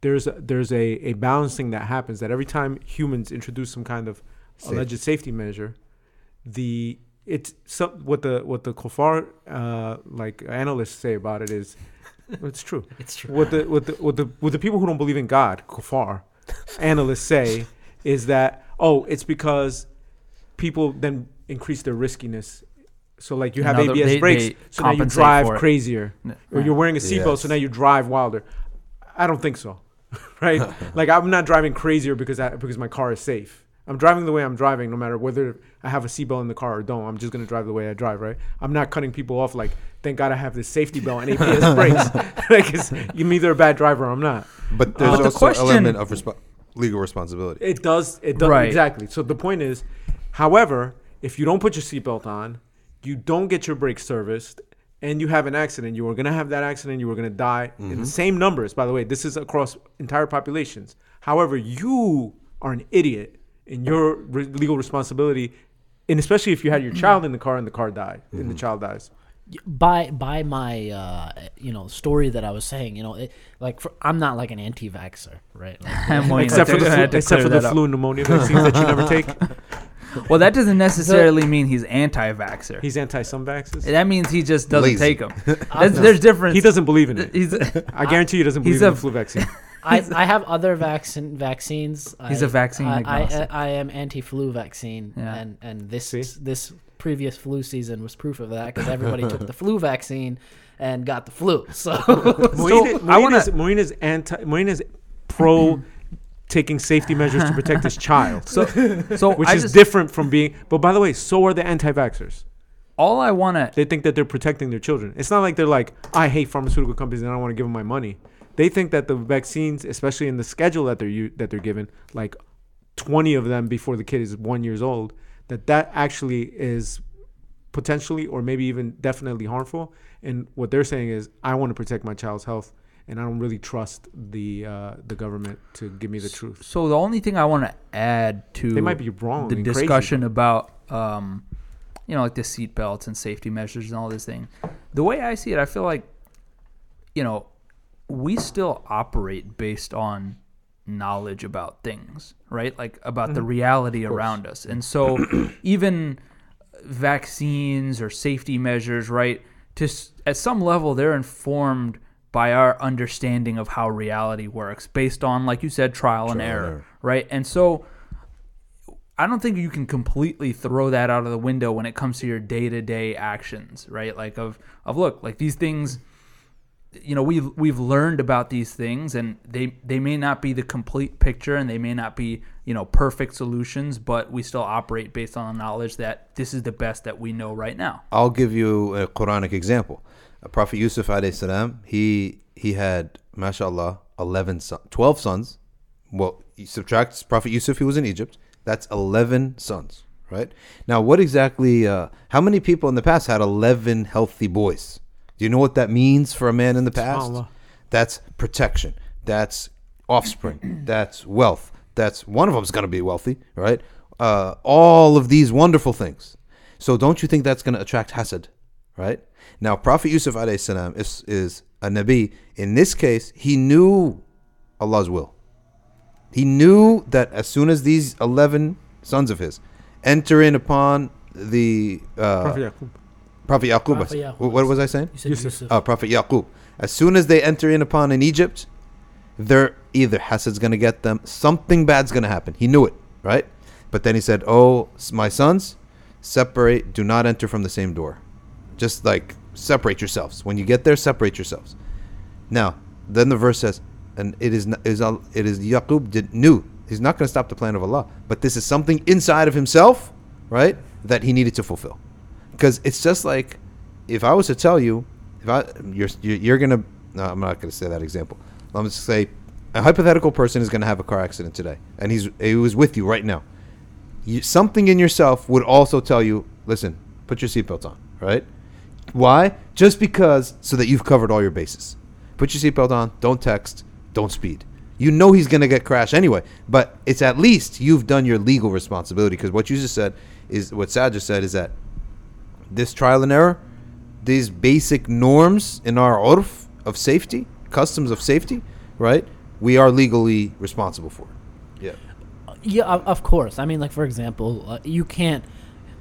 Speaker 3: There's a, there's a, a balancing that happens that every time humans introduce some kind of
Speaker 2: Safe.
Speaker 3: alleged safety measure, the it's some, what the what the kufar uh, like analysts say about it is (laughs) it's true.
Speaker 1: it's true
Speaker 3: What the what the what the what the people who don't believe in God, kufar, (laughs) analysts say is that oh, it's because people then increase their riskiness. So like you have
Speaker 4: Another-
Speaker 3: ABS
Speaker 4: they-
Speaker 3: brakes,
Speaker 4: they
Speaker 3: so now you drive crazier, or you're wearing a seatbelt, so
Speaker 2: Yes.
Speaker 3: now you drive wilder. I don't think so, (laughs) right? like I'm not driving crazier because I, because my car is safe. I'm driving the way I'm driving, no matter whether I have a seatbelt in the car or don't. I'm just gonna drive the way I drive, right? I'm not cutting people off like, thank God I have this safety belt and ABS (laughs) brakes. (laughs) like it's, I'm either a bad driver or I'm not.
Speaker 2: But uh, there's
Speaker 4: But the
Speaker 2: also
Speaker 4: question-
Speaker 2: an element of respo- legal responsibility.
Speaker 3: It does. It does
Speaker 4: Right.
Speaker 3: exactly. So the point is, however, if you don't put your seatbelt on, you don't get your brakes serviced, and you have an accident, you are gonna have that accident. You are gonna die in the mm-hmm. same numbers. By the way, this is across entire populations. However, you are an idiot in your re- legal responsibility, and especially if you had your (clears throat) child in the car and the car died, and the child dies.
Speaker 1: by by my uh, you know story that I was saying, you know, it, like for, I'm not like an anti-vaxxer, right? Like, (laughs)
Speaker 4: I'm waiting
Speaker 3: Except for the flu, except for the
Speaker 4: up.
Speaker 3: flu and pneumonia vaccines that you never take. (laughs) (laughs)
Speaker 4: Well, that doesn't necessarily mean he's anti-vaxxer.
Speaker 3: He's anti some vaccines.
Speaker 4: that means he just doesn't
Speaker 2: Lazy.
Speaker 4: take them. There's difference.
Speaker 3: He doesn't believe in it.
Speaker 4: He's
Speaker 3: I guarantee he doesn't
Speaker 4: He's
Speaker 3: believe in
Speaker 4: a-
Speaker 3: the flu vaccine.
Speaker 1: I, I have other vaccine vaccines.
Speaker 4: He's
Speaker 1: I-
Speaker 4: a vaccine
Speaker 1: I, I,
Speaker 4: agnostic.
Speaker 1: I am anti-flu vaccine,
Speaker 4: Yeah.
Speaker 1: and and this
Speaker 3: See?
Speaker 1: this previous flu season was proof of that because everybody took the flu vaccine, and got the flu. (laughs) So
Speaker 3: Moeen,
Speaker 4: So,
Speaker 3: Moeen
Speaker 4: I wanna-
Speaker 3: is Moeen is anti. Moeen is pro taking safety measures to protect his child,
Speaker 4: So, so (laughs)
Speaker 3: which
Speaker 4: I
Speaker 3: is
Speaker 4: just,
Speaker 3: different from being. But by the way, so are the anti-vaxxers.
Speaker 4: all I want to
Speaker 3: They think that they're protecting their children. It's not like they're like, I hate pharmaceutical companies and I don't want to give them my money. They think that the vaccines, especially in the schedule that they're that they're given, like twenty of them before the kid is one years old, that that actually is potentially or maybe even definitely harmful. And what they're saying is, I want to protect my child's health, and I don't really trust the uh, the government to give me the truth.
Speaker 4: So the only thing I want to add to
Speaker 3: They might be wrong
Speaker 4: the
Speaker 3: and crazy,
Speaker 4: discussion about um, you know like the seat belts and safety measures and all this thing. The way I see it, I feel like you know we still operate based on knowledge about things, right? Like about the mm-hmm. reality around us, and so (clears throat) even vaccines or safety measures, right? To at some level, they're informed by our understanding of how reality works, based on, like you said, trial, and
Speaker 2: and
Speaker 4: error,
Speaker 2: error.
Speaker 4: right? And so, I don't think you can completely throw that out of the window when it comes to your day to day actions, right? Like of of look, like these things you know we've we've learned about these things and they they may not be the complete picture and they may not be you know perfect solutions but we still operate based on the knowledge that this is the best that we know right now
Speaker 2: I'll give you a Quranic example. Prophet Yusuf alayhi salam, he he had, mashallah, 11 son, 12 sons. Well, you subtract Prophet Yusuf, he was in Egypt. That's 11 sons, right? Now, what exactly, uh, how many people in the past had 11 healthy boys? Do you know what that means for a man in the past? That's protection. That's offspring. (clears throat) That's wealth. That's one of them's going to be wealthy, right? Uh, all of these wonderful things. So don't you think that's going to attract hasad, right? Now, Prophet Yusuf alayhi salam is, is a nabi. In this case, he knew Allah's will. He knew that as soon as these 11 sons of his enter in upon the uh,
Speaker 3: Prophet Yaqub.
Speaker 2: Prophet Yaqub, what what was I saying?
Speaker 1: you said
Speaker 3: Yusuf.
Speaker 1: Yusuf.
Speaker 2: uh, Prophet Yaqub. As soon as they enter in upon in Egypt, they're either hasad's going to get them, something bad's going to happen. He knew it, right? But then he said, "Oh, my sons, separate. Do not enter from the same door. Just like separate yourselves. When you get there, separate yourselves." Now, then the verse says, "And it is n- is al- it is Yaqub did knew he's not going to stop the plan of Allah, but this is something inside of himself, right? That he needed to fulfill." Because it's just like if I was to tell you, if I you're you're, gonna, no, I'm not gonna say that example. I'm just say a hypothetical person is gonna have a car accident today, and he's he was with you right now. You, something in yourself would also tell you, listen, put your seatbelt on, right? Why? Just because so that you've covered all your bases. Put your seatbelt on. Don't text. Don't speed. You know he's gonna get crashed anyway, but it's at least you've done your legal responsibility because what you just said is what Saad just said is that this trial and error, these basic norms in our urf of safety, customs of safety, right? We are legally responsible for it. Yeah.
Speaker 1: Yeah, of, of course. I mean, like for example, uh, you can't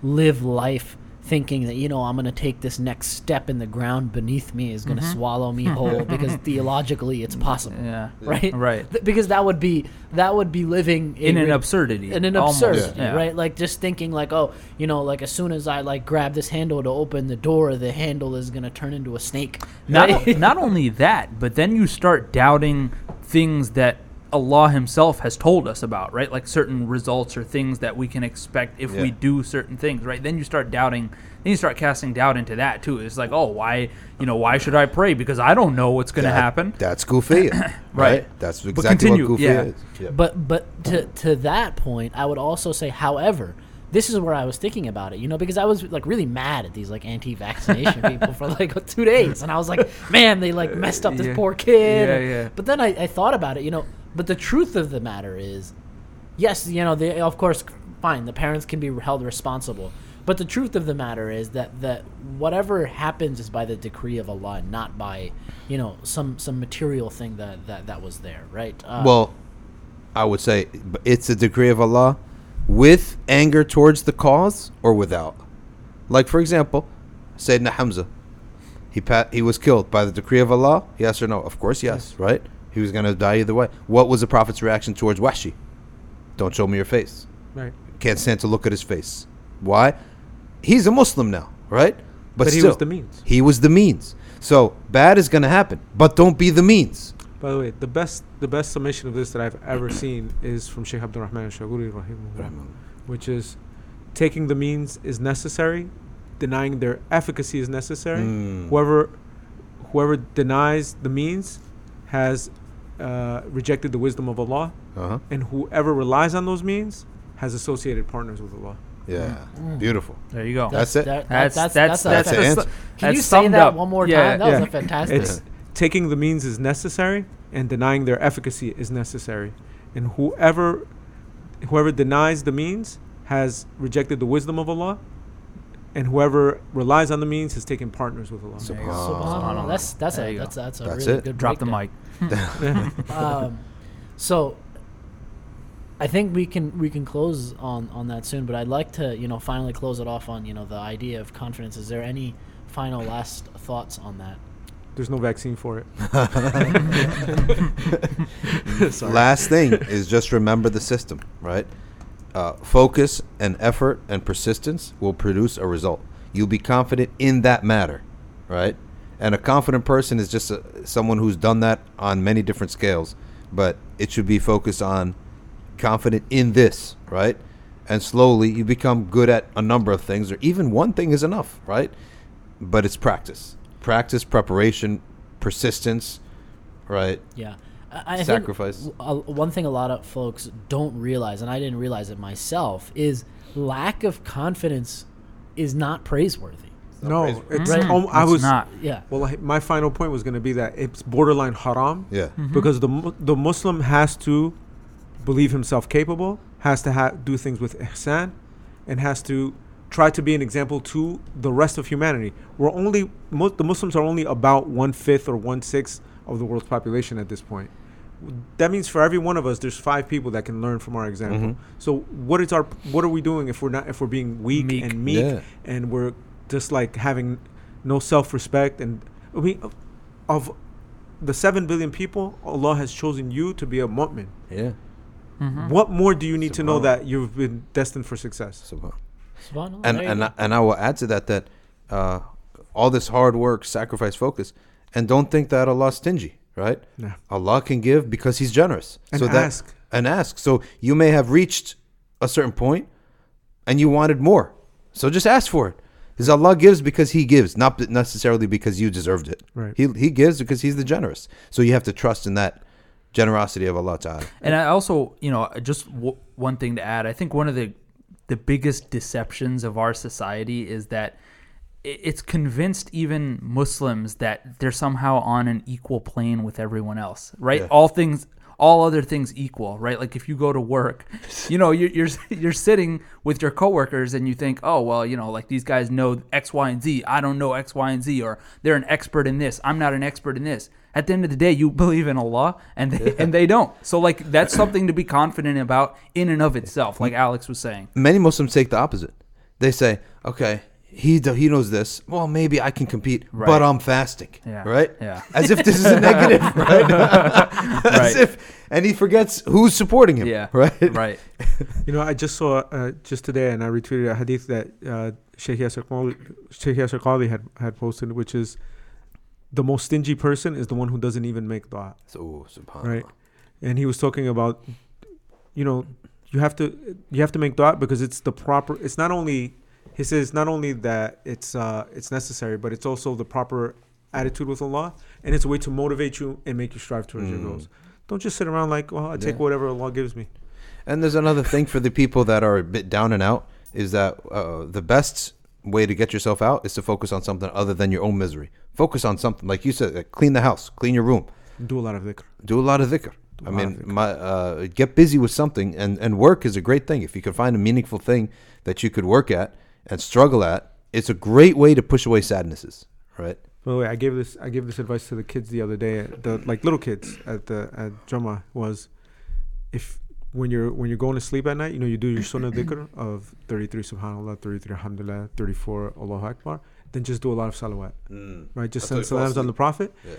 Speaker 1: live life thinking that you know I'm going to take this next step in the ground beneath me is going to mm-hmm. swallow me whole (laughs) because theologically it's possible.
Speaker 4: yeah
Speaker 1: Right.
Speaker 4: right
Speaker 1: Th- because that would be that would be living
Speaker 4: in an
Speaker 1: re-
Speaker 4: absurdity
Speaker 1: in an
Speaker 4: almost,
Speaker 1: absurdity,
Speaker 4: yeah.
Speaker 1: right? Like just thinking like, oh, you know, like as soon as I like grab this handle to open the door, the handle is gonna turn into a snake.
Speaker 4: Not,
Speaker 1: right?
Speaker 4: not only that, but then you start doubting things that Allah Himself has told us about, right? Like certain results or things that we can expect if we do certain things, right? Then you start doubting. Then you start casting doubt into that too. It's like, oh, why, you know, why should I pray? Because I don't know what's going to
Speaker 2: That-
Speaker 4: happen.
Speaker 2: That's Goofy. (coughs) right.
Speaker 4: Right.
Speaker 2: That's exactly
Speaker 4: continue,
Speaker 2: what Goofy
Speaker 4: yeah.
Speaker 2: is. Yeah.
Speaker 1: But but to to that point, I would also say, however, this is where I was thinking about it, you know, because I was like really mad at these like anti-vaccination (laughs) people for like two days, and I was like, man, they like messed up this
Speaker 4: Yeah.
Speaker 1: poor kid.
Speaker 4: Yeah, yeah.
Speaker 1: But then I, I thought about it, you know. But the truth of the matter is, yes, you know, they of course, fine, the parents can be held responsible. But the truth of the matter is that that whatever happens is by the decree of Allah, not by, you know, some some material thing that that, that was there, right? Uh,
Speaker 2: well, I would say it's a decree of Allah with anger towards the cause or without. Like, for example, Sayyidina Hamza. He pat, he was killed by the decree of Allah. Yes or no? Of course, yes. Right? He was going to die either way. What was the Prophet's reaction towards Wahshi? Don't show me your face.
Speaker 3: Right.
Speaker 2: Can't stand to look at his face. Why? He's a Muslim now, right?
Speaker 3: But he
Speaker 2: still,
Speaker 3: was the means.
Speaker 2: He was the means. So bad is going to happen, but don't be the means.
Speaker 3: By the way, the best the best summation of this that I've ever seen is from Sheikh Abdul Rahman al-Shaguri, which is taking the means is necessary, denying their efficacy is necessary.
Speaker 2: Mm.
Speaker 3: Whoever whoever denies the means has uh, rejected the wisdom of Allah,
Speaker 2: Uh-huh.
Speaker 3: and whoever relies on those means has associated partners with Allah.
Speaker 2: Yeah.
Speaker 1: Mm.
Speaker 2: Beautiful.
Speaker 4: There you go.
Speaker 2: That's it.
Speaker 1: that- that-
Speaker 4: That's
Speaker 1: that's
Speaker 4: that's
Speaker 1: a-
Speaker 2: That's
Speaker 4: that's,
Speaker 2: the
Speaker 4: the
Speaker 2: answer.
Speaker 1: Can
Speaker 4: that's
Speaker 1: you say that
Speaker 4: up.
Speaker 1: one more
Speaker 4: Yeah,
Speaker 1: time? That was
Speaker 3: yeah.
Speaker 1: a fantastic.
Speaker 3: It's taking the means is necessary, and denying their efficacy is necessary. And whoever whoever denies the means has rejected the wisdom of Allah, and whoever relies on the means has taken partners with Allah.
Speaker 4: There you.
Speaker 1: Subhanallah. That's that's
Speaker 4: There
Speaker 1: a
Speaker 4: you go.
Speaker 1: that's that's a
Speaker 2: That's
Speaker 1: really
Speaker 2: it.
Speaker 1: good
Speaker 4: Drop the mic. (laughs) (laughs)
Speaker 1: um, so I think we can we can close on on that soon, but I'd like to you know finally close it off on you know the idea of confidence. Is there any final last thoughts on that?
Speaker 3: There's no vaccine for it. (laughs)
Speaker 2: Last thing is just remember the system, right? Uh, focus and effort and persistence will produce a result. You'll be confident in that matter, right? And a confident person is just a, someone who's done that on many different scales, but it should be focused on confident in this, right? And slowly you become good at a number of things, or even one thing is enough, right? But it's practice, practice, preparation, persistence, right?
Speaker 1: Yeah. I, I
Speaker 2: Sacrifice.
Speaker 1: Think one thing a lot of folks don't realize, and I didn't realize it myself, is lack of confidence is not praiseworthy.
Speaker 3: No, it's.
Speaker 1: Right.
Speaker 3: Um, I
Speaker 4: It's
Speaker 3: was.
Speaker 4: not.
Speaker 1: Yeah.
Speaker 3: Well, I, my final point was going to be that it's borderline haram
Speaker 2: Yeah.
Speaker 1: Mm-hmm.
Speaker 3: because the the Muslim has to believe himself capable, has to ha- do things with ihsan, and has to try to be an example to the rest of humanity. We're only mo- the Muslims are only about one fifth or one sixth of the world's population at this point. That means for every one of us, there's five people that can learn from our example.
Speaker 2: Mhm.
Speaker 3: So what is our what are we doing if we're not if we're being weak,
Speaker 4: Meek.
Speaker 3: and meek
Speaker 2: Yeah.
Speaker 3: and we're just like having no self-respect and I mean of, of the 7 billion people Allah has chosen you to be a mu'min.
Speaker 2: Yeah.
Speaker 4: Mhm.
Speaker 3: What more do you need to know that you've been destined for success?
Speaker 2: Subhan-
Speaker 1: Subhanallah,
Speaker 2: and and. I, and I will add to that that uh, all this hard work, sacrifice, focus, and don't think that Allah's stingy, right?
Speaker 3: Nah.
Speaker 2: Allah can give because He's generous.
Speaker 3: And
Speaker 2: so that,
Speaker 3: ask.
Speaker 2: and ask. So you may have reached a certain point, and you wanted more. So just ask for it. Because Allah gives because He gives, not necessarily because you deserved it.
Speaker 3: Right.
Speaker 2: He He gives because He's the generous. So you have to trust in that generosity of Allah Taala.
Speaker 4: And I also, you know, just w- one thing to add. I think one of the the biggest deceptions of our society is that i- it's convinced even Muslims that they're somehow on an equal plane with everyone else, right?
Speaker 2: Yeah.
Speaker 4: All things, all other things equal, right? Like if you go to work, (laughs) you know, you're you're you're sitting with your coworkers and you think, oh well, you know, like these guys know X, Y, and Z. I don't know X, Y, and Z, or they're an expert in this. I'm not an expert in this. At the end of the day, you (laughs) believe in Allah, and they, and they don't. So like that's something to be confident about in and of itself, like Alex was saying.
Speaker 2: many Muslims take the opposite. They say, okay, he he knows this. Well, maybe I can compete,
Speaker 4: Right.
Speaker 2: but I'm fasting.
Speaker 4: Yeah.
Speaker 2: Right?
Speaker 4: Yeah.
Speaker 2: As if this is a negative, (laughs) right? (laughs) As
Speaker 4: Right.
Speaker 2: if, and he forgets who's supporting him.
Speaker 4: Yeah.
Speaker 2: Right? (laughs)
Speaker 4: Right.
Speaker 3: You know, I just saw uh, just today, and I retweeted a hadith that uh, Sheikh Yasser Qadhi, Sheikh Yasser Qadhi had had posted, which is the most stingy person is the one who doesn't even make dua.
Speaker 2: So, subhanAllah.
Speaker 3: Right. And he was talking about, you know, you have to you have to make dua because it's the proper. It's not only he says not only that it's uh it's necessary, but it's also the proper attitude with Allah, and it's a way to motivate you and make you strive towards your
Speaker 2: Mm.
Speaker 3: goals. Don't just sit around like, well, I take
Speaker 2: Yeah.
Speaker 3: whatever Allah gives me.
Speaker 2: And there's another thing for the people that are a bit down and out is that uh, the best way to get yourself out is to focus on something other than your own misery. Focus on something like you said, like clean the house, clean your room,
Speaker 3: Do a lot of dhikr.
Speaker 2: do a lot of dhikr.
Speaker 3: Do
Speaker 2: I mean,
Speaker 3: dhikr.
Speaker 2: my, uh, get busy with something, and, and work is a great thing. If you can find a meaningful thing that you could work at and struggle at, it's a great way to push away sadnesses, right?
Speaker 3: By the way, I gave this I gave this advice to the kids the other day. The like little kids at the at Jama was, if when you're when you're going to sleep at night, you know you do your sunnah dhikr of 33 Subhanallah, 33 Alhamdulillah, 34 Allahu Akbar. Then just do a lot of salawat, mm. right? Just
Speaker 2: Until
Speaker 3: send salams on the Prophet.
Speaker 2: Yeah.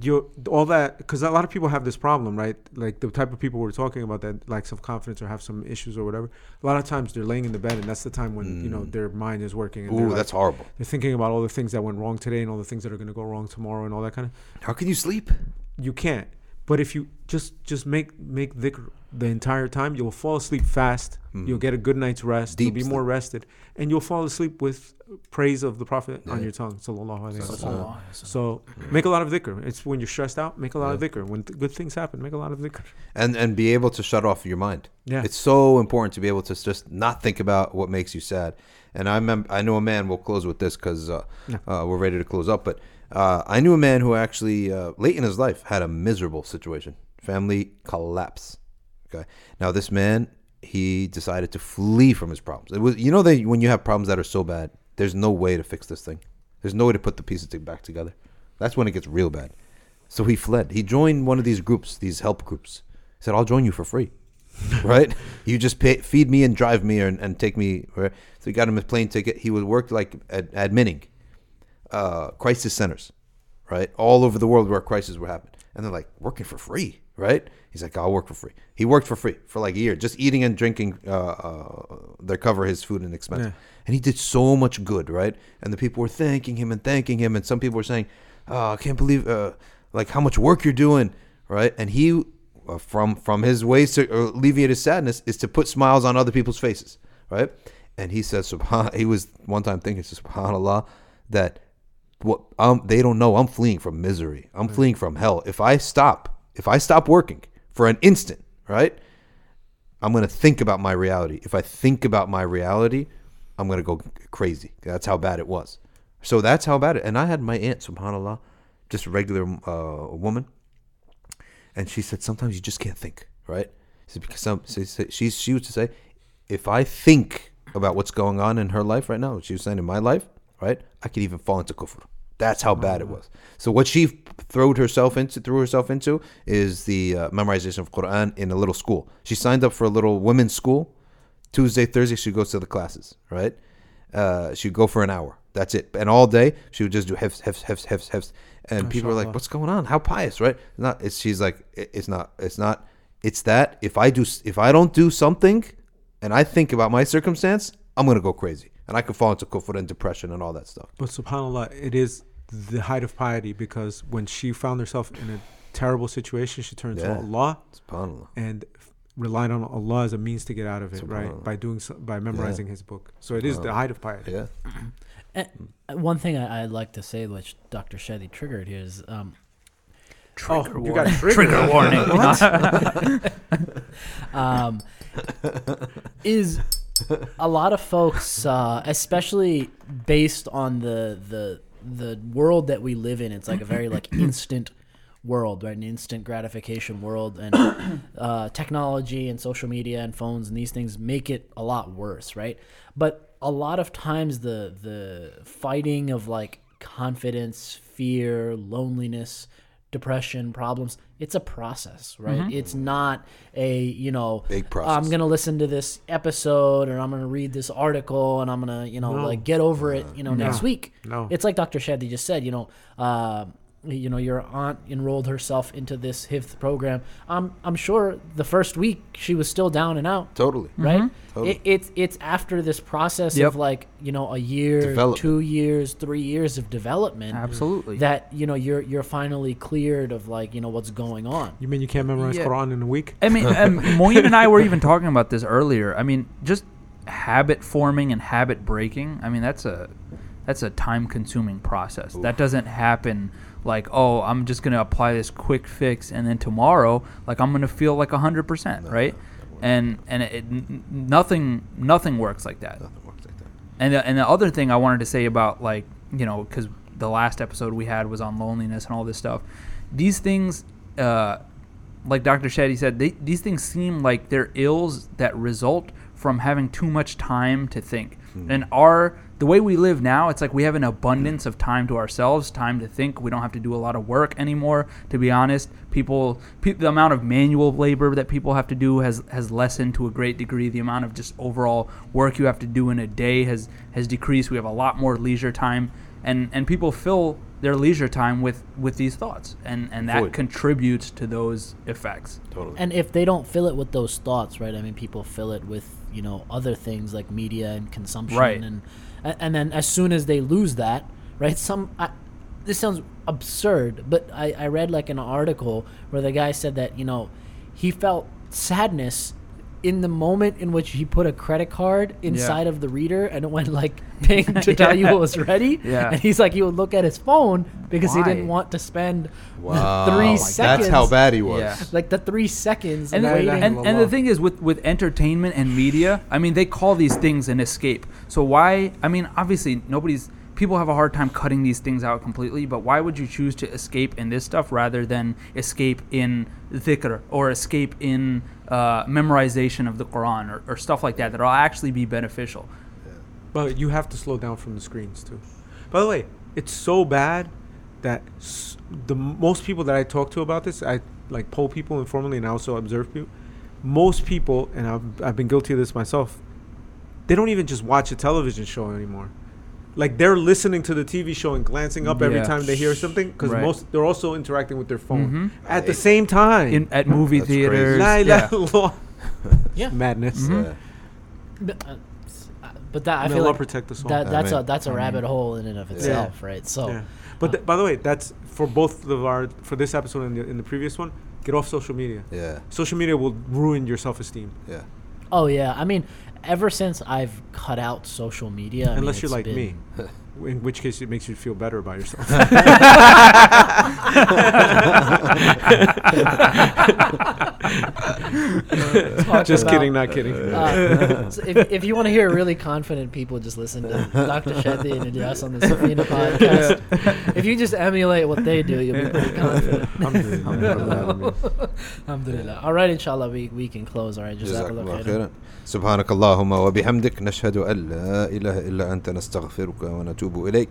Speaker 3: You all that because a lot of people have this problem, right? Like the type of people we're talking about that lack self confidence or have some issues or whatever. A lot of times they're laying in the bed, and that's the time when you know their mind is working. And
Speaker 2: Mm. Ooh,
Speaker 3: like-
Speaker 2: that's horrible.
Speaker 3: They're thinking about all the things that went wrong today and all the things that are going to go wrong tomorrow and all that kind of.
Speaker 2: How can you sleep?
Speaker 3: You can't. But if you just just make make dhikr the entire time, you'll fall asleep fast. You'll get a good night's rest.
Speaker 2: Deep
Speaker 3: you'll be more rested, and you'll fall asleep with praise of the Prophet on your tongue. Sallallahu alaihi wasallam. So make a lot of dhikr. It's when you're stressed out, make a lot of dhikr. When th- good things happen, make a lot of dhikr.
Speaker 2: and and be able to shut off your mind.
Speaker 3: Yeah.
Speaker 2: it's so important to be able to just not think about what makes you sad. And I remember, I know a man. We'll close with this because uh, uh, we're ready to close up. But uh, I knew a man who actually uh, late in his life had a miserable situation, family collapse. Okay, now this man he decided to flee from his problems. It was you know that when you have problems that are so bad, there's no way to fix this thing. There's no way to put the pieces back together. That's when it gets real bad. So he fled. He joined one of these groups, these help groups. He said, "I'll join you for free." (laughs) right? You just pay, feed me and drive me and, and take me. Right? So he got him a plane ticket. He would work like ad, admitting uh, crisis centers, right? All over the world where crises were happening. And they're like, working for free, right? He's like, I'll work for free. He worked for free for like a year, just eating and drinking. Uh, uh, they cover his food and expense.
Speaker 3: Yeah.
Speaker 2: And he did so much good, right? And the people were thanking him and thanking him. And some people were saying, oh, I can't believe, uh, like, how much work you're doing, right? And he, uh, from from his ways to alleviate his sadness, is to put smiles on other people's faces, right? And he says, Subhan, he was one time thinking, Subhanallah, that what um they don't know I'm fleeing from misery. I'm fleeing from hell. If I stop, if I stop working for an instant, right? I'm going to think about my reality. If I think about my reality, I'm going to go crazy. That's how bad it was. So that's how bad it. And I had my aunt, subhanallah, just a regular uh, woman, and she said sometimes you just can't think, right? She said, because some she she she used to say, if I think about what's going on in her life right now, she was saying in my life, right, I could even fall into kufr. That's how bad it was. So what she threw herself into, threw herself into, is the uh, memorization of Quran in a little school. She signed up for a little women's school. Tuesday, Thursday, she goes to the classes, right? Uh, she'd go for an hour. That's it. And all day, she would just do hifz, hifz, hifz, hifz, hifz. And people are like, what's going on? How pious, right? It's not, it's, she's like, it's not, it's not, it's that if I do, if I don't do something and I think about my circumstance, I'm going to go crazy. And I could fall into kufr and depression and all that stuff.
Speaker 3: But subhanallah, it is the height of piety because when she found herself in a terrible situation, she turned
Speaker 2: Yeah.
Speaker 3: to Allah
Speaker 2: SubhanAllah.
Speaker 3: and relied on Allah as a means to get out of it, right? By doing so, by memorizing His book. So it is the height of piety.
Speaker 2: Yeah. (clears throat)
Speaker 1: And uh, one thing I, I'd like to say, which Dr. Shadi triggered here, is um,
Speaker 4: Trigger
Speaker 3: you got
Speaker 4: warning.
Speaker 3: triggered.
Speaker 4: warning. (laughs) (laughs)
Speaker 1: um, is a lot of folks, uh, especially based on the the the world that we live in. It's like a very like (clears throat) instant world, right? An instant gratification world, and (clears throat) uh, technology and social media and phones and these things make it a lot worse, right? But a lot of times the the fighting of like confidence, fear, loneliness, depression, problems, it's a process, right? It's not a, you know,
Speaker 2: Big process.
Speaker 1: I'm going to listen to this episode or I'm going to read this article and I'm going to, you know,
Speaker 3: No.
Speaker 1: like get over it, you know, next week.
Speaker 3: No.
Speaker 1: It's like Dr. Shadi just said, you know, uh, you know, your aunt enrolled herself into this HIF program. I'm, I'm sure the first week she was still down and out
Speaker 2: Totally.
Speaker 1: right?
Speaker 2: Totally.
Speaker 1: It, it's it's after this process
Speaker 4: Yep.
Speaker 1: of like you know a year, two years, three years of development.
Speaker 4: Absolutely.
Speaker 1: That you know you're you're finally cleared of like you know what's going on.
Speaker 3: You mean you can't memorize
Speaker 4: Yeah.
Speaker 3: Quran in a week?
Speaker 4: I mean, um, (laughs) Moeen and I were even talking about this earlier. I mean, just habit forming and habit breaking. I mean, that's a that's a time consuming process. That doesn't happen like, oh, I'm just gonna apply this quick fix, and then tomorrow, like, I'm gonna feel like hundred percent, right? And and it, n- nothing nothing works like that.
Speaker 2: Nothing works like that.
Speaker 4: And the, and the other thing I wanted to say about like you know because the last episode we had was on loneliness and all this stuff. These things, uh, like Dr. Shadi said, they, these things seem like they're ills that result from having too much time to think. Hmm. And our the way we live now, it's like we have an abundance of time to ourselves, time to think. We don't have to do a lot of work anymore. To be honest, people, pe- the amount of manual labor that people have to do has has lessened to a great degree. The amount of just overall work you have to do in a day has has decreased. We have a lot more leisure time, and and people fill their leisure time with with these thoughts, and and that
Speaker 2: Fully.
Speaker 4: contributes to those effects.
Speaker 2: Totally.
Speaker 1: And if they don't fill it with those thoughts, right? I mean, people fill it with you know other things like media and consumption,
Speaker 4: Right.
Speaker 1: and and then as soon as they lose that, right? Some I, this sounds absurd, but I I read like an article where the guy said that you know he felt sadness in the moment in which he put a credit card inside of the reader and it went like (laughs) ping to tell you it was ready.
Speaker 4: Yeah.
Speaker 1: And he's like he would look at his phone because he didn't want to spend
Speaker 2: wow.
Speaker 1: three
Speaker 2: That's how bad he was.
Speaker 4: Yeah.
Speaker 1: like the three seconds
Speaker 4: and,
Speaker 1: waiting.
Speaker 3: that-
Speaker 4: and, and the thing is with with entertainment and media i mean they call these things an escape so why i mean obviously nobody's people have a hard time cutting these things out completely but why would you choose to escape in this stuff rather than escape in dhikr or escape in uh, memorization of the quran or, or stuff like that that'll actually be beneficial
Speaker 3: But you have to slow down from the screens too. By the way, it's so bad that s- the most people that I talk to about this, I like poll people informally and I also observe people. Most people, and I've, I've been guilty of this myself, they don't even just watch a television show anymore. Like they're listening to the TV show and glancing up every
Speaker 4: Yeah.
Speaker 3: time they hear something because
Speaker 4: Right.
Speaker 3: most they're also interacting with their phone
Speaker 4: Mhm.
Speaker 3: at the same time.
Speaker 4: in at movie
Speaker 2: That's crazy.
Speaker 4: theaters yeah. (laughs)
Speaker 1: Yeah.
Speaker 3: madness.
Speaker 4: Mhm.
Speaker 2: Yeah.
Speaker 1: But, uh, uh, but that I
Speaker 3: May
Speaker 1: feel
Speaker 3: Allah
Speaker 1: like
Speaker 3: protect us all.
Speaker 1: that that's a that's a
Speaker 4: Amen.
Speaker 1: rabbit hole in and of itself, right? So
Speaker 3: Yeah. But th- by the way, that's for both of our for this episode and the, in the previous one. Get off social media.
Speaker 2: Yeah.
Speaker 3: Social media will ruin your self esteem.
Speaker 2: Yeah.
Speaker 1: oh yeah, I mean, ever since I've cut out social media, I mean,
Speaker 3: Unless you're like
Speaker 1: been-
Speaker 3: me, (laughs) in which case it makes you feel better about yourself. Just kidding, not kidding.
Speaker 1: Uh, so if, if you want to hear really confident people, just listen to Dr. Shadi and Adyas on the Safina podcast. If you just emulate what they do, you'll be pretty confident.
Speaker 3: Alhamdulillah.
Speaker 1: Alhamdulillah. All right, inshallah, we, we can close. All right,
Speaker 2: جزاك
Speaker 1: jazakallah
Speaker 2: الله
Speaker 1: خيرا.
Speaker 2: خيرا سبحانك اللهم وبحمدك نشهد أن لا إله إلا أنت نستغفرك ونتوب إليك.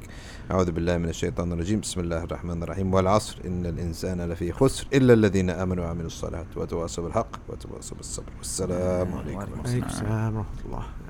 Speaker 2: أعوذ بالله من الشيطان الرجيم. بسم الله الرحمن الرحيم. والعصر. إن الإنسان لفي خسر إلا الذين آمنوا وعملوا الصالحات وتواصوا بالحق وتواصوا بالصبر. والسلام عليكم
Speaker 3: wa rahmatullah.